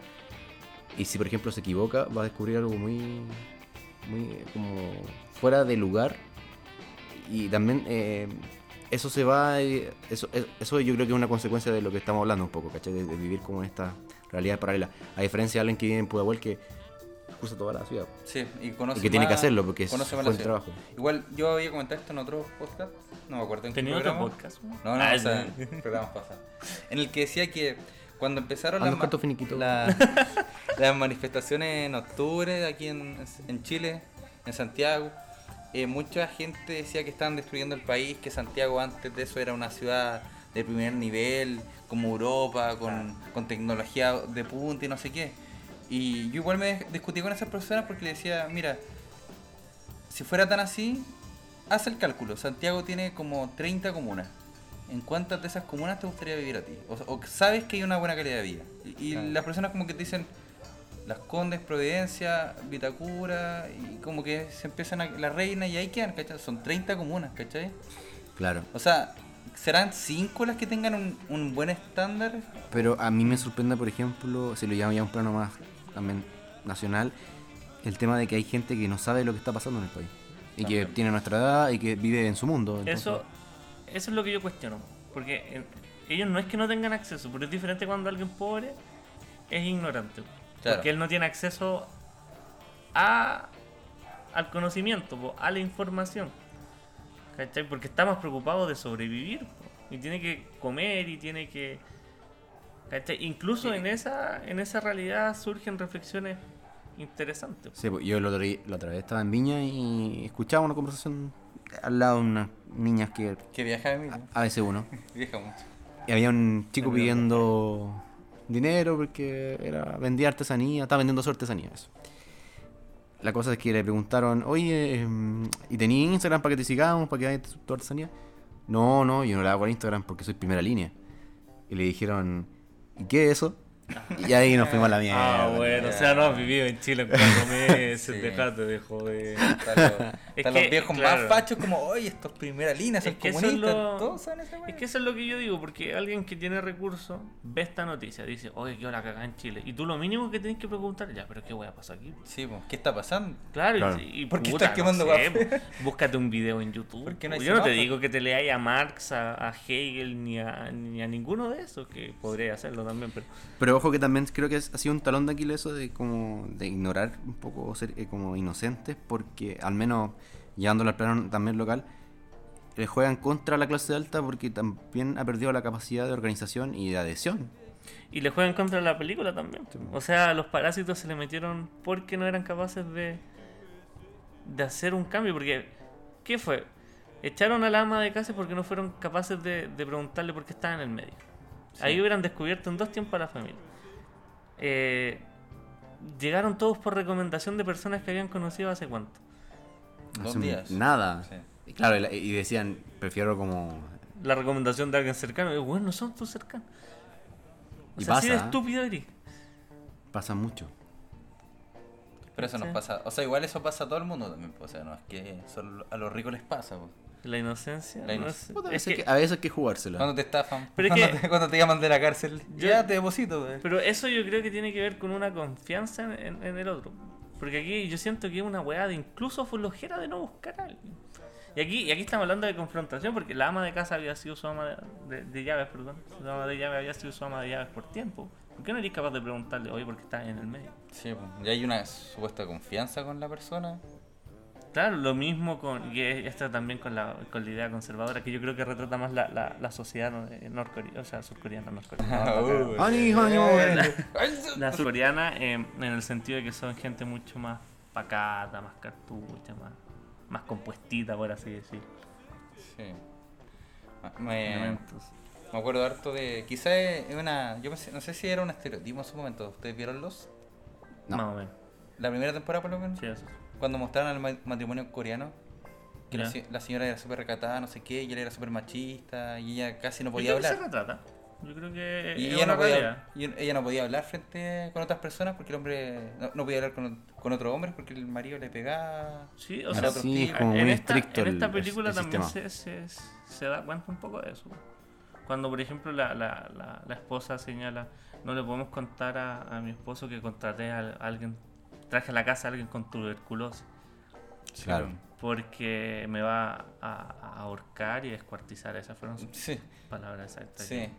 Y si, por ejemplo, se equivoca, va a descubrir algo muy, muy como fuera de lugar. Y también eh, eso se va, eh, eso, eh, eso yo creo que es una consecuencia de lo que estamos hablando un poco, ¿cachai? De, de vivir como en esta realidad paralela. A diferencia de alguien que vive en Pudahuel que cruza toda la ciudad. Sí, y conoce Y que tiene que hacerlo porque es ciudad. trabajo. Igual yo había comentado esto en otro podcast, no me acuerdo en qué ¿Tenía otro programa. podcast? No, no, Ah, o sea, sí. programas pasados. En el que decía que cuando empezaron Ando las, ma- la- las manifestaciones en octubre aquí en, en Chile, en Santiago, eh, mucha gente decía que estaban destruyendo el país, que Santiago antes de eso era una ciudad de primer nivel, como Europa, con, con tecnología de punta y no sé qué. Y yo igual me discutí con esas personas porque le decía, mira, si fuera tan así, haz el cálculo. Santiago tiene como 30 comunas. ¿En cuántas de esas comunas te gustaría vivir a ti? O, o sabes que hay una buena calidad de vida. Y, y Claro. las personas como que te dicen Las Condes, Providencia, Vitacura, y como que se empiezan a... La Reina y ahí quedan, ¿cachai? Son 30 comunas, ¿cachai? Claro. O sea, ¿serán 5 las que tengan un, un buen estándar? Pero a mí me sorprende, por ejemplo, si lo llamo ya un plano más también nacional, el tema de que hay gente que no sabe lo que está pasando en el país. Y que tiene nuestra edad y que vive en su mundo. entonces- Eso, eso es lo que yo cuestiono. Porque eh, ellos no es que no tengan acceso, pero es diferente cuando alguien pobre es ignorante. Claro. Porque él no tiene acceso a, al conocimiento, po, a la información. ¿Cachai? Porque está más preocupado de sobrevivir. po, Y tiene que comer y tiene que... ¿cachai? Incluso en esa, en esa realidad surgen reflexiones interesantes. Sí, pues, yo la otra, la otra vez estaba en Viña y escuchaba una conversación al lado de unas niñas que Que viaja de mí. a veces uno. Viaja mucho. Y había un chico pidiendo dinero porque era vendía artesanía, estaba vendiendo su artesanía, eso. La cosa es que le preguntaron, oye, em, ¿y tenía Instagram para que te sigamos, para que hagas tu, artesanía? No, no, yo no la hago por Instagram porque soy primera línea. Y le dijeron, ¿y qué es eso? Y ahí nos fuimos a la mierda. Ah, bueno, o sea, no has vivido en Chile en cuatro meses, Sí. dejate de joder. Están los, Es están que, los viejos claro. más fachos como, oye, estos primera línea, son Es que eso es comunistas. lo- Todos saben esa. Es que eso es lo que yo digo, porque alguien que tiene recursos ve esta noticia, dice, oye, yo la cagada en Chile. Y tú lo mínimo que tienes que preguntar, ya, pero ¿qué voy a pasar aquí? Sí, pues, ¿qué está pasando? Claro, y- Claro. y, ¿Por qué puta, estás quemando no sé, guapo? pues, Búscate un video en YouTube. ¿Por qué no hay pues. yo no te semáforo? digo que te leáis a Marx, a, a Hegel, ni a, ni a ninguno de esos, que podría hacerlo también, pero... Pero ojo que también creo que ha sido un talón de Aquiles eso de como de ignorar un poco ser eh, como inocentes porque al menos llevándolo al plano también local le juegan contra la clase alta porque también ha perdido la capacidad de organización y de adhesión. Y le juegan contra la película también. O sea, los parásitos se le metieron porque no eran capaces de, de hacer un cambio. Porque, ¿qué fue? Echaron a la ama de casa porque no fueron capaces de, de preguntarle por qué estaba en el medio. Ahí hubieran descubierto en dos tiempos a la familia. Eh, llegaron todos por recomendación de personas que habían conocido hace cuánto. Dos Hace días. Nada. Sí. Y claro, y decían, prefiero como... La recomendación de alguien cercano. Y bueno, no son tus cercanos. O Y sea, así de pasa, estúpido eres. Pasa mucho. Pero eso nos Sí. pasa, o sea, igual eso pasa a todo el mundo también, pues, o sea, no es que solo a los ricos les pasa, pues. La inocencia. La no inoc- es- Puta, a es veces que- que- a veces hay que jugársela. Cuando te estafan, Pero cuando, que- te, cuando te llaman de la cárcel, Yo- ya te deposito. Pero eso yo creo que tiene que ver con una confianza en, en- en el otro. Porque aquí yo siento que es una weá de incluso flojera de no buscar a alguien. Y aquí, y aquí estamos hablando de confrontación porque la ama de casa había sido su ama de, de- de llaves, perdón. Su ama de llaves había sido su ama de llaves por tiempo. ¿Por qué no eres capaz de preguntarle, oye, por qué estás en el medio? Sí, ya hay una supuesta confianza con la persona. Claro, lo mismo con, esto también con la, con la idea conservadora, que yo creo que retrata más la, la, la sociedad ¿no? de norcoreana, o sea, surcoreana, norcoreana. La surcoreana eh, en el sentido de que son gente mucho más pacata, más cartucha, más, más compuestita, por así decir. Sí. Ah, Me, me acuerdo harto de. Quizás es una. Yo pensé- no sé si era un estereotipo en su momento. ¿Ustedes vieron los? No. Más o menos. La primera temporada, por lo menos. Sí, eso. Cuando mostraron el ma- matrimonio coreano. Que la, señora era súper recatada, no sé qué, y él era súper machista, y ella casi no podía hablar. se retrata. Yo creo que Y es ella una no, podía, ella no podía hablar frente con otras personas porque el hombre no, no podía hablar con, con otro hombre porque el marido le pegaba. Sí, o sea, sí, es como en muy esta, estricto en esta el- película el también se, se, se da cuenta un poco de eso. Cuando, por ejemplo, la, la, la, la esposa señala, no le podemos contar a, a mi esposo que contraté a alguien, traje a la casa a alguien con tuberculosis, Claro. porque me va a, a ahorcar y descuartizar. Esas fueron sus Sí, palabras exactas. sí.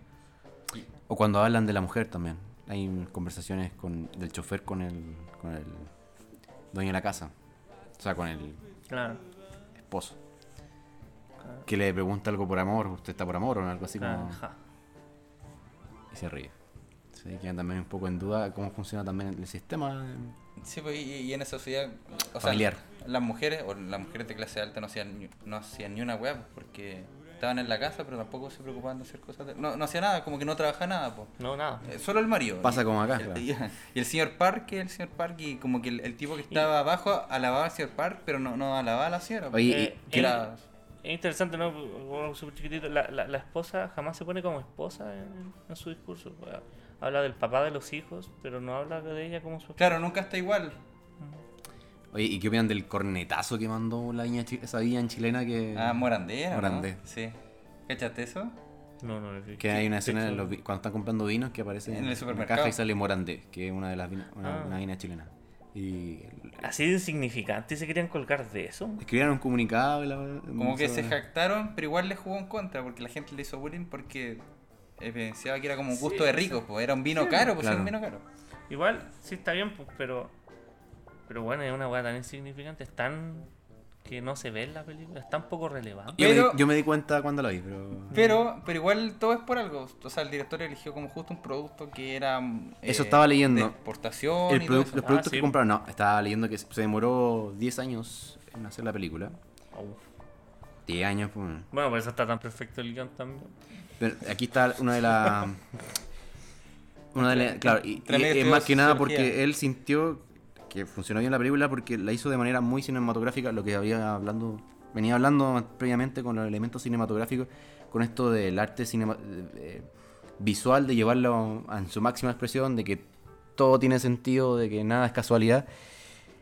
O cuando hablan de la mujer también. Hay conversaciones con, del chofer con el, con el dueño de la casa. O sea, con el Claro. esposo. claro, Que le pregunta algo por amor, usted está por amor o algo así claro, como... ja. Y se ríe. Se quedan también un poco en duda cómo funciona también el sistema. Sí, pues, y, y en esa sociedad. O Familiar. Sea, las mujeres, o las mujeres de clase alta no hacían, ni- no hacían ni una web porque estaban en la casa, pero tampoco se preocupaban de hacer cosas. de- no, no hacía nada, como que no trabajaba nada, pues. No, nada. solo el marido. Pasa Y- como acá, el- claro. y, y el señor Park, el señor Park, y como que el, el tipo que estaba abajo alababa al señor Park, pero no, no alababa a la señora. pues. Oye, Eh, y- que era- Es interesante, ¿no? Súper chiquitito. La, la, la esposa jamás se pone como esposa en, en su discurso. Habla del papá de los hijos, pero no habla de ella como su esposa. Claro, nunca está igual. Oye, ¿y qué opinan del cornetazo que mandó la viña, esa viña en chilena que... Ah, Morandé. ¿no? Morandé. Sí. ¿Cachaste eso? No, no, Que hay una escena en los cuando están comprando vinos que aparece En el supermercado. caja y sale Morandé, que es una de las vinas, una, Ah. una viña chilena. Y Así de insignificante y se querían colgar de eso. escribieron un comunicado y la- Como que se jactaron, pero igual le jugó en contra, porque la gente le hizo bullying porque pensaba que era como un gusto Sí, de rico, pues era un vino Sí, caro, pues era claro. un vino caro. Igual, sí está bien, pues, pero. Pero bueno, es una weá tan insignificante, es tan. Que no se ve en la película, es tan poco relevante. Yo, me di, yo me di cuenta cuando lo vi, pero... Pero, pero igual todo es por algo. O sea, el director eligió como justo un producto que era. mm, Eso estaba leyendo. De exportación. El y los productos Ah, sí. que compraron, no, estaba leyendo que se demoró 10 años en hacer la película. Au. 10 años, pues. Bueno, por eso está tan perfecto el guion también. Pero aquí está una de las. Una de las. Claro, y, y estudió más que nada porque él sintió que funcionó bien la película porque la hizo de manera muy cinematográfica, lo que había hablando. Venía hablando previamente con los elementos cinematográficos, con esto del arte cinema, eh, visual, de llevarlo a- en su máxima expresión, de que todo tiene sentido, de que nada es casualidad.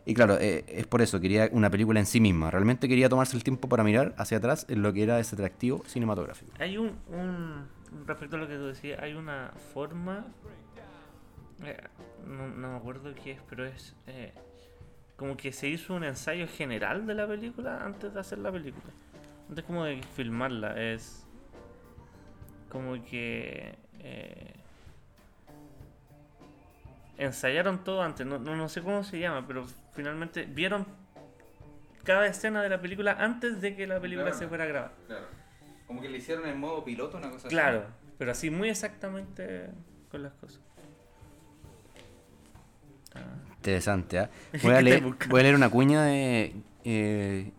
Y claro, eh, es por eso, quería una película en sí misma. Realmente quería tomarse el tiempo para mirar hacia atrás en lo que era ese atractivo cinematográfico. Hay un, un. Respecto a lo que tú decías, hay una forma. Eh, no, no me acuerdo qué es, pero es. eh, como que se hizo un ensayo general de la película antes de hacer la película. Antes como de filmarla. Es. Como que. eh, ensayaron todo antes. No, no, no sé cómo se llama, pero finalmente vieron cada escena de la película antes de que la película Claro. se fuera a grabar. Claro. Como que le hicieron en modo piloto una cosa Claro, pero así muy exactamente con las cosas. Interesante. ¿Qué Voy, a leer, buscas? voy a leer una cuña de eh,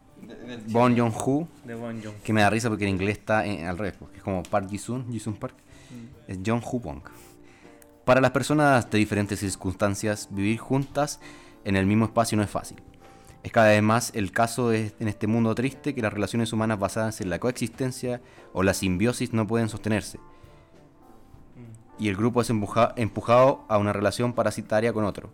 Bon. Joon-ho, que me da risa porque en inglés está en- al revés, porque es como Park Ji-sun, Ji-sun Park, Mm. es John Hupong. Para las personas de diferentes circunstancias, vivir juntas en el mismo espacio no es fácil. Es cada vez más el caso es- en este mundo triste que las relaciones humanas basadas en la coexistencia o la simbiosis no pueden sostenerse. Mm. y el grupo es empuja- empujado a una relación parasitaria con otro.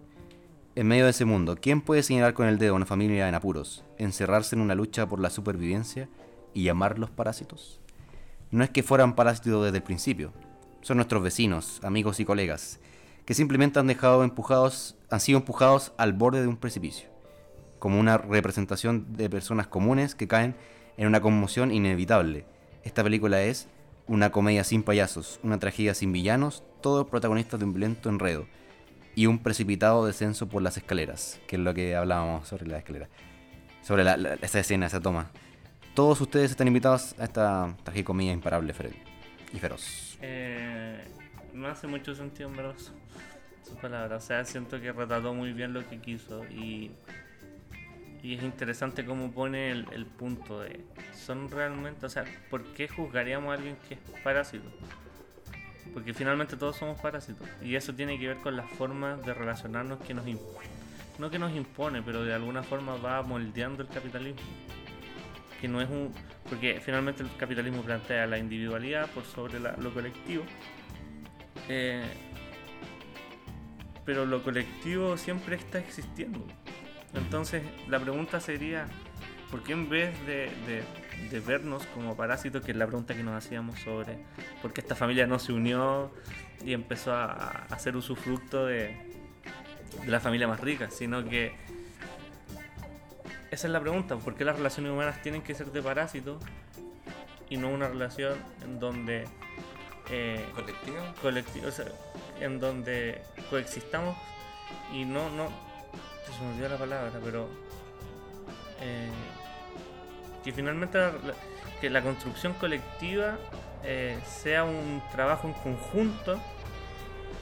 En medio de ese mundo, ¿quién puede señalar con el dedo a una familia en apuros, encerrarse en una lucha por la supervivencia y llamarlos parásitos? No es que fueran parásitos desde el principio, son nuestros vecinos, amigos y colegas, que simplemente han dejado empujados, han sido empujados al borde de un precipicio, como una representación de personas comunes que caen en una conmoción inevitable. Esta película es una comedia sin payasos, una tragedia sin villanos, todos protagonistas de un violento enredo y un precipitado descenso por las escaleras, que es lo que hablábamos sobre la escalera, sobre la- la- esa escena, esa toma. Todos ustedes están invitados a esta tragicomedia imparable y feroz. Eh, no hace mucho sentido en verdad su, su palabra. O sea, siento que retrató muy bien lo que quiso y, Y es interesante cómo pone el, el punto de, ¿son realmente, o sea, ¿por qué juzgaríamos a alguien que es parásito? Porque finalmente todos somos parásitos. Y eso tiene que ver con las formas de relacionarnos que nos impone. No que nos impone, pero de alguna forma va moldeando el capitalismo. Que no es un. Porque finalmente el capitalismo plantea la individualidad por sobre lo colectivo. Eh, pero lo colectivo siempre está existiendo. Entonces la pregunta sería, ¿por qué en vez de, de- de vernos como parásitos, que es la pregunta que nos hacíamos sobre por qué esta familia no se unió y empezó a, a hacer usufructo de, de la familia más rica, sino que esa es la pregunta, ¿por qué las relaciones humanas tienen que ser de parásitos y no una relación en donde eh, ¿Colectivo? colectivo, o sea, en donde coexistamos y no, no, se me olvidó la palabra, pero eh, que finalmente la, que la construcción colectiva eh, sea un trabajo en conjunto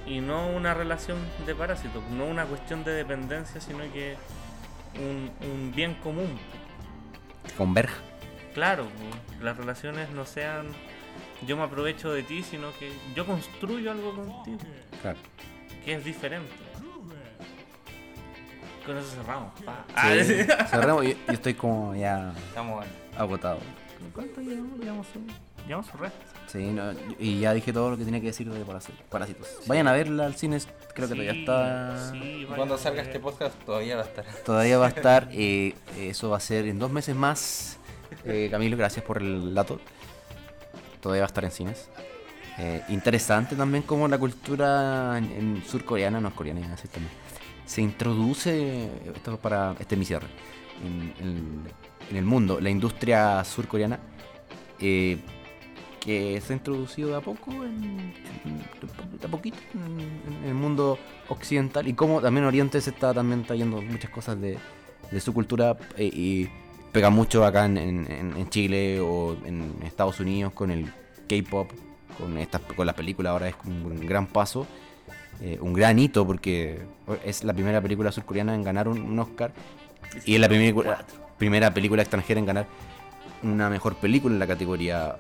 y no una relación de parásitos, no una cuestión de dependencia, sino que un, un bien común. Converja. Claro, las relaciones no sean yo me aprovecho de ti, sino que yo construyo algo contigo, Claro. que es diferente. Con eso cerramos. pa. Sí, Ah, sí. cerramos. Yo, yo estoy como ya Estamos agotado. ¿Cuánto llevamos? Llevamos su, llevamos resto. Sí, no, y ya dije todo lo que tenía que decir de Parás- Parásitos. Vayan a verla al cine, creo que todavía está. Sí, Cuando salga a este podcast todavía va a estar. Todavía va a estar. eh, eso va a ser en dos meses más. Eh, Camilo, gracias por el dato. Todavía va a estar en cines. Eh, interesante también como la cultura en, en surcoreana, no es coreana, es así también. Se introduce, esto es para este es mi cierre, en, el mundo, la industria surcoreana, eh, que se ha introducido de a poco, en, de a poquito, en, el mundo occidental, y como también Oriente se está también trayendo muchas cosas de, su cultura eh, y pega mucho acá en, en- Chile o en Estados Unidos con el K-pop, con con las películas ahora es un gran paso, eh, un gran hito porque es la primera película surcoreana en ganar un, un Oscar y es la primera, primera película extranjera en ganar una mejor película en la categoría.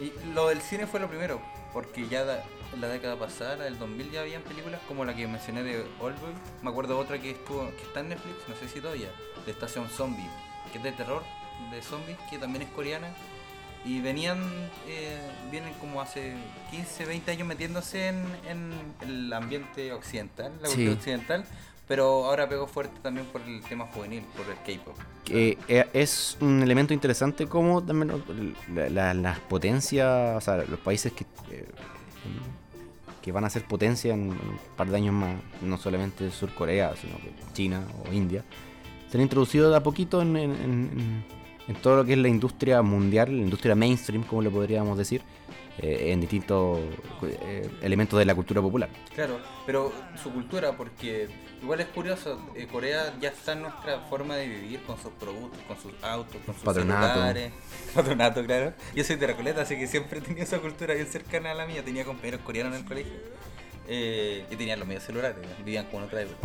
Y lo del cine fue lo primero, porque ya da- en la década pasada, del 2000, ya habían películas como la que mencioné de Oldboy. Me acuerdo otra que estuvo que está en Netflix, no sé si todavía, de Estación Zombie, que es de terror, de zombies, que también es coreana. Y venían, eh, vienen como hace 15, 20 años metiéndose en, en el ambiente occidental, la Sí. cultura occidental, pero ahora pegó fuerte también por el tema juvenil, por el K-pop. que eh, es un elemento interesante como también lo- la- la- las potencias, o sea, los países que, eh, que van a ser potencia en un par de años más, no solamente Surcorea, sino que China o India, se han introducido de a poquito en, en- en- en todo lo que es la industria mundial, la industria mainstream, como le podríamos decir, eh, en distintos eh, elementos de la cultura popular. Claro, pero su cultura, porque igual es curioso, eh, Corea ya está en nuestra forma de vivir con sus productos, con sus autos, con sus Patronato. celulares. Patronato, claro. Yo soy de Recoleta, así que siempre he tenido esa cultura bien cercana a la mía. Tenía compañeros coreanos en el colegio eh, y tenían los medios celulares, vivían como en otra época.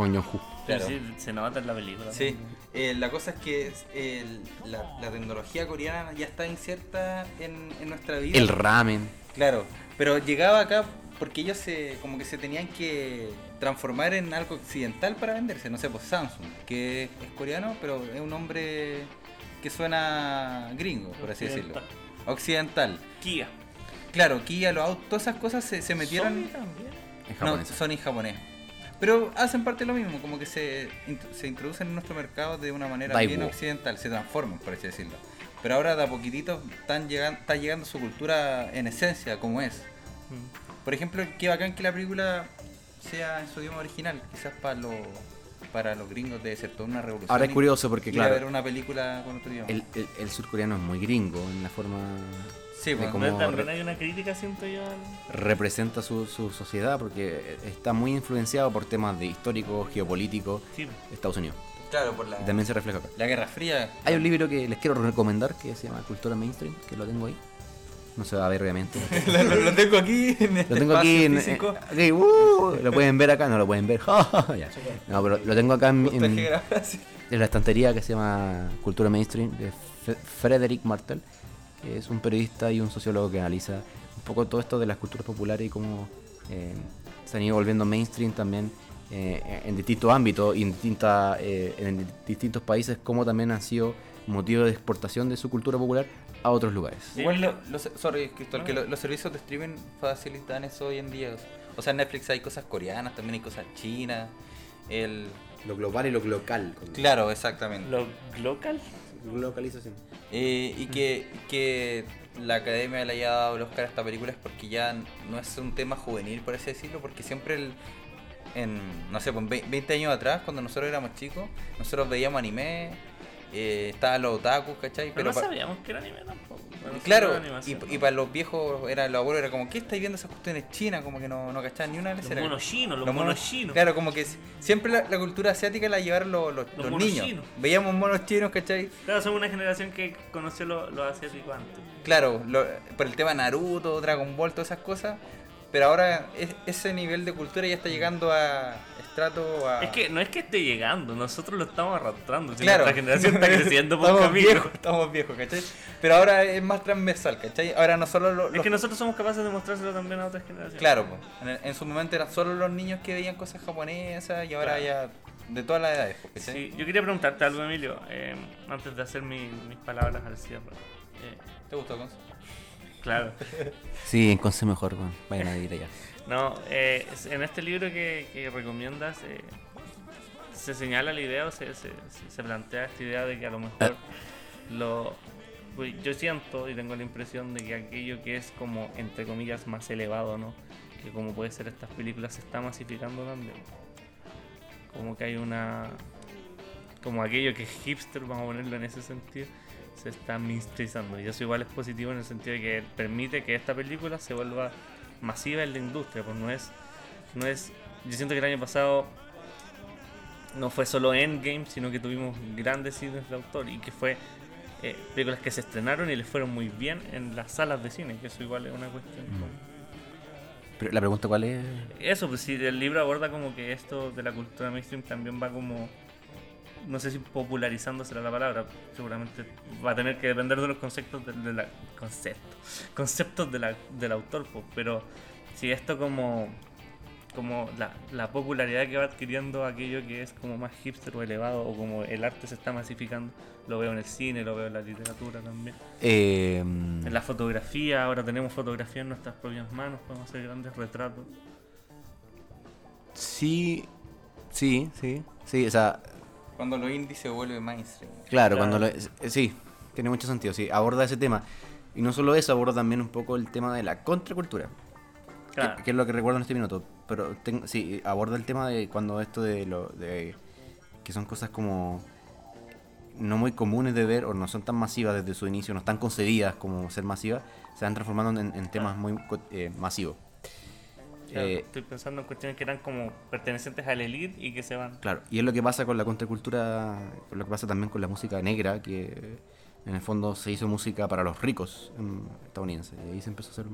Claro. Sí, se nota en la película. Sí, eh, la cosa es que el- la, la tecnología coreana ya está inserta en, en nuestra vida. El ramen. Claro, pero llegaba acá porque ellos se como que se tenían que transformar en algo occidental para venderse. No sé, pues Samsung, que es coreano, pero es un nombre que suena gringo, por así decirlo. Occidental. Kia. Claro, Kia, los autos, todas esas cosas se, se metieron... Sony también. Es No, japonesa. Sony japonés. Pero hacen parte de lo mismo, como que se, se introducen en nuestro mercado de una manera bien occidental, se transforman, por así decirlo. Pero ahora de a poquitito están llegando, está llegando su cultura en esencia, como es. Mm. Por ejemplo, qué bacán que la película sea en su idioma original. Quizás para los para los gringos debe ser toda una revolución. Ahora es curioso porque, a ver claro, una película con otro idioma. el, el, el surcoreano es muy gringo en la forma sí, pues, Pero También hay una crítica, siento yo, al- representa su, su sociedad porque está muy influenciado por temas de históricos, geopolíticos, Sí, de Estados Unidos. claro, por la, Y también se refleja acá. la Guerra Fría. Hay un libro que les quiero recomendar que se llama Cultura Mainstream, que lo tengo ahí. No se va a ver obviamente. lo, lo- lo tengo aquí en este Lo tengo aquí en. eh, aquí, uh, lo pueden ver acá, no lo pueden ver. Ya. No, pero lo tengo acá en, la estantería que se llama Cultura Mainstream de Frederick Martel, es un periodista y un sociólogo que analiza un poco todo esto de las culturas populares y cómo eh, se han ido volviendo mainstream también eh, en distintos ámbitos y en, eh, en distintos países, cómo también han sido motivo de exportación de su cultura popular a otros lugares. Sí. Igual, lo- los, sorry, Cristóbal, que lo- los servicios de streaming facilitan eso hoy en día. O sea, en Netflix hay cosas coreanas, también hay cosas chinas. El... Lo global y lo local. Claro, exactamente. ¿Lo local? Localización. Eh, y que, que la academia le haya dado el Oscar a esta película es porque ya no es un tema juvenil, por así decirlo, porque siempre el, en, no sé, pues, ve- 20 años atrás, cuando nosotros éramos chicos, nosotros veíamos anime, eh, estaban los otakus, ¿cachai? Pero no pa- sabíamos que era anime tampoco. Bueno, Claro, y, para los viejos, era los abuelos, era como, ¿qué estáis viendo esas cuestiones chinas? Como que no, no cachaban ni una de Los era- monos chinos, los los monos monos- chinos. Claro, como que siempre la, la cultura asiática la llevaron los, los- Los niños. chinos. Veíamos monos chinos, ¿cachai? Claro, somos una generación que conoció los lo asiáticos antes. Claro, lo- por el tema Naruto, Dragon Ball, todas esas cosas. Pero ahora es- ese nivel de cultura ya está llegando a a... Es que no es que esté llegando, nosotros lo estamos arrastrando. Si Claro. Nuestra generación está creciendo por estamos camino. viejos, estamos viejos, ¿cachai? Pero ahora es más transversal, ¿cachai? Ahora no solo lo- Es los... que nosotros somos capaces de mostrárselo también a otras generaciones. Claro, po. en, su momento eran solo los niños que veían cosas japonesas y ahora ya de todas las edades. Sí, yo quería preguntarte algo, Emilio, eh, antes de hacer mi- mis palabras al cierre. Eh, ¿Te gustó, Gonzo? claro. Sí, en Conce mejor, weón. vayan a ir allá. No, eh, en este libro que, recomiendas eh, se señala la idea o se, se, se- se plantea esta idea de que a lo mejor lo, pues, yo siento y tengo la impresión de que aquello que es como entre comillas más elevado, ¿no? Que como puede ser estas películas se está masificando también. Como que hay una como aquello que es hipster, vamos a ponerlo en ese sentido, se está mainstreamizando. Y eso igual es positivo en el sentido de que permite que esta película se vuelva masiva en la industria, pues no es, no es, yo siento que el año pasado no fue solo Endgame, sino que tuvimos grandes cines de autor y que fue eh, películas que se estrenaron y les fueron muy bien en las salas de cine, que eso igual es una cuestión. Pero la pregunta cuál es... Eso, pues si el libro aborda como que esto de la cultura mainstream también va como, no sé si popularizándose la palabra, seguramente va a tener que depender de los conceptos de, de la conceptos, conceptos de la- del autor, pues, pero si esto como como la, la popularidad que va adquiriendo aquello que es como más hipster o elevado o como el arte se está masificando, lo veo en el cine, lo veo en la literatura también. Eh, En la fotografía, ahora tenemos fotografía en nuestras propias manos, podemos hacer grandes retratos. Sí, sí, sí, sí, o sea, Cuando lo indie se vuelve mainstream. claro, Claro. cuando lo, eh, sí, tiene mucho sentido, sí, aborda ese tema. Y no solo eso, aborda también un poco el tema de la contracultura, que, Claro. que es lo que recuerdo en este minuto. Pero ten- sí, aborda el tema de cuando esto de lo de que son cosas como no muy comunes de ver o no son tan masivas desde su inicio, no están concebidas como ser masivas, se van transformando en, en temas muy co- eh, masivos. Claro, Eh, estoy pensando en cuestiones que eran como pertenecientes al elite y que se van. Claro, y es lo que pasa con la contracultura, lo que pasa también con la música negra, que en el fondo se hizo música para los ricos estadounidenses, y ahí se empezó a hacer...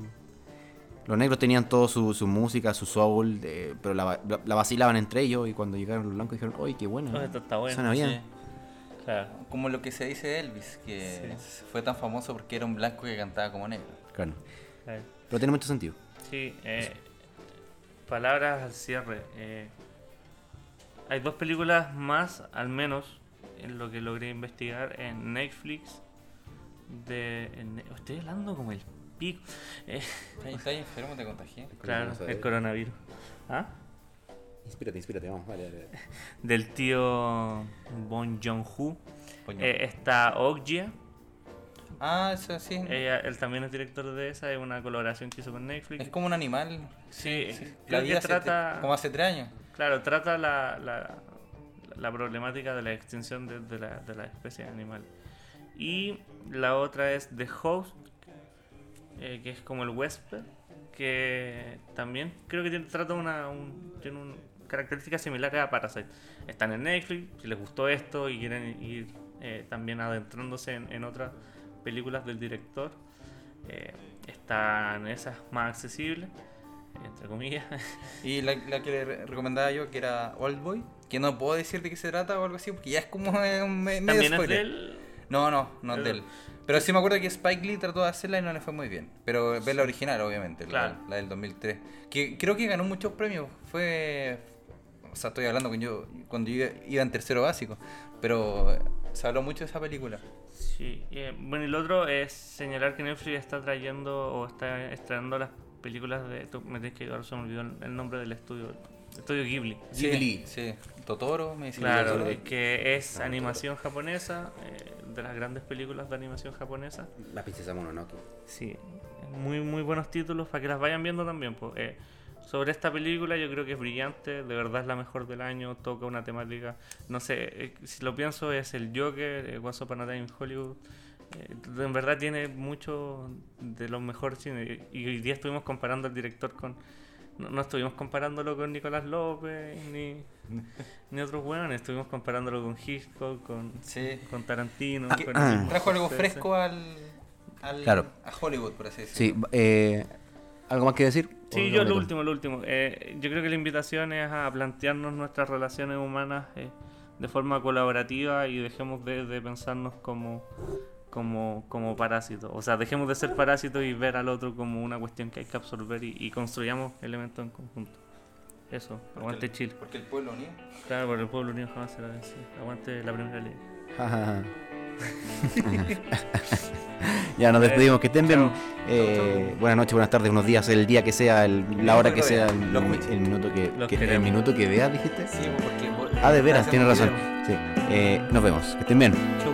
Los negros tenían todo su, su música, su soul, de- pero la, la- la vacilaban entre ellos, y cuando llegaron los blancos dijeron, ¡ay, qué bueno! Oh, esto está bueno, Suena bien. Sí. Claro. Como lo que se dice de Elvis, que Sí. fue tan famoso porque era un blanco que cantaba como negro. Claro. claro. Pero tiene mucho sentido. Sí, eh, palabras al cierre. eh, hay dos películas más, al menos, en lo que logré investigar en Netflix. De, en- estoy hablando como el pico. Eh, ¿Estás enfermo? ¿Te contagié? claro, el coronavirus. ¿Ah? Inspírate, inspírate, vamos, vale, vale. Del tío Bon Jong-ho. Coño. Eh, está Okja. Ah, eso sí. Ella, él también es director de esa, es una colaboración que hizo con Netflix. Es como un animal. Sí, La vida trata... como hace tres años. Claro, trata la, la, la problemática de la extinción de, de la, de la especie animal. Y la otra es The Host, eh, que es como el huésped, que también creo que tiene, trata una un, tiene un, características similares a Parasite. Están en Netflix, si les gustó esto y quieren ir eh, también adentrándose en, en otras películas del director. eh, están esas más accesibles, entre comillas. Y la, la que le re- recomendaba yo, que era Oldboy, que no puedo decir de qué se trata o algo así, porque ya es como eh, un me- medio También es spoiler. del... No, no, no es Pero- de él. Pero sí me acuerdo que Spike Lee trató de hacerla y no le fue muy bien. Pero ve la original, obviamente, la- Claro. la, del 2003. Que creo que ganó muchos premios. Fue. O sea, estoy hablando con yo, cuando yo iba, iba en tercero básico. Pero se habló mucho de esa película. Sí, eh, bueno, y lo otro es señalar que Netflix está trayendo o está estrenando las películas de. tú me tienes que ayudar, se me olvidó el, nombre del estudio. Estudio Ghibli. Ghibli. Sí, Totoro, me dice Claro, Totoro. eh, que es Ah, animación japonesa, eh, de las grandes películas de animación japonesa. La princesa Mononoke. Sí, muy muy buenos títulos para que las vayan viendo también. Pues. Eh, sobre esta película yo creo que es brillante, de verdad es la mejor del año, toca una temática, no sé, eh, si lo pienso es el Joker, eh, Once Upon a Time in Hollywood, eh, en verdad tiene mucho de los mejores cines y hoy día estuvimos comparando al director con, no, no estuvimos comparándolo con Nicolás López ni, ni otros hueones, estuvimos comparándolo con Hitchcock, con, Sí. con Tarantino, Que- con Trajo algo fresco al, al- Claro. a Hollywood, por así decirlo. Sí, eh, ¿algo más que decir? Sí, ¿O yo lo último, lo último. Eh, yo creo que la invitación es a plantearnos nuestras relaciones humanas eh, de forma colaborativa y dejemos de, de pensarnos como, como, como parásitos. O sea, dejemos de ser parásitos y ver al otro como una cuestión que hay que absorber y, y construyamos elementos en conjunto. Eso, aguante Chile. Porque el pueblo unido. Claro, por el pueblo unido jamás será vencido. Aguante la primera ley. ya nos despedimos, que estén bien. Eh, buenas noches, buenas tardes, buenos días, el día que sea, el- la hora que sea, el, minuto que, el minuto que veas, dijiste. Sí, porque. Ah, de veras, tienes razón. Sí. Eh, nos vemos, que estén bien. Chau.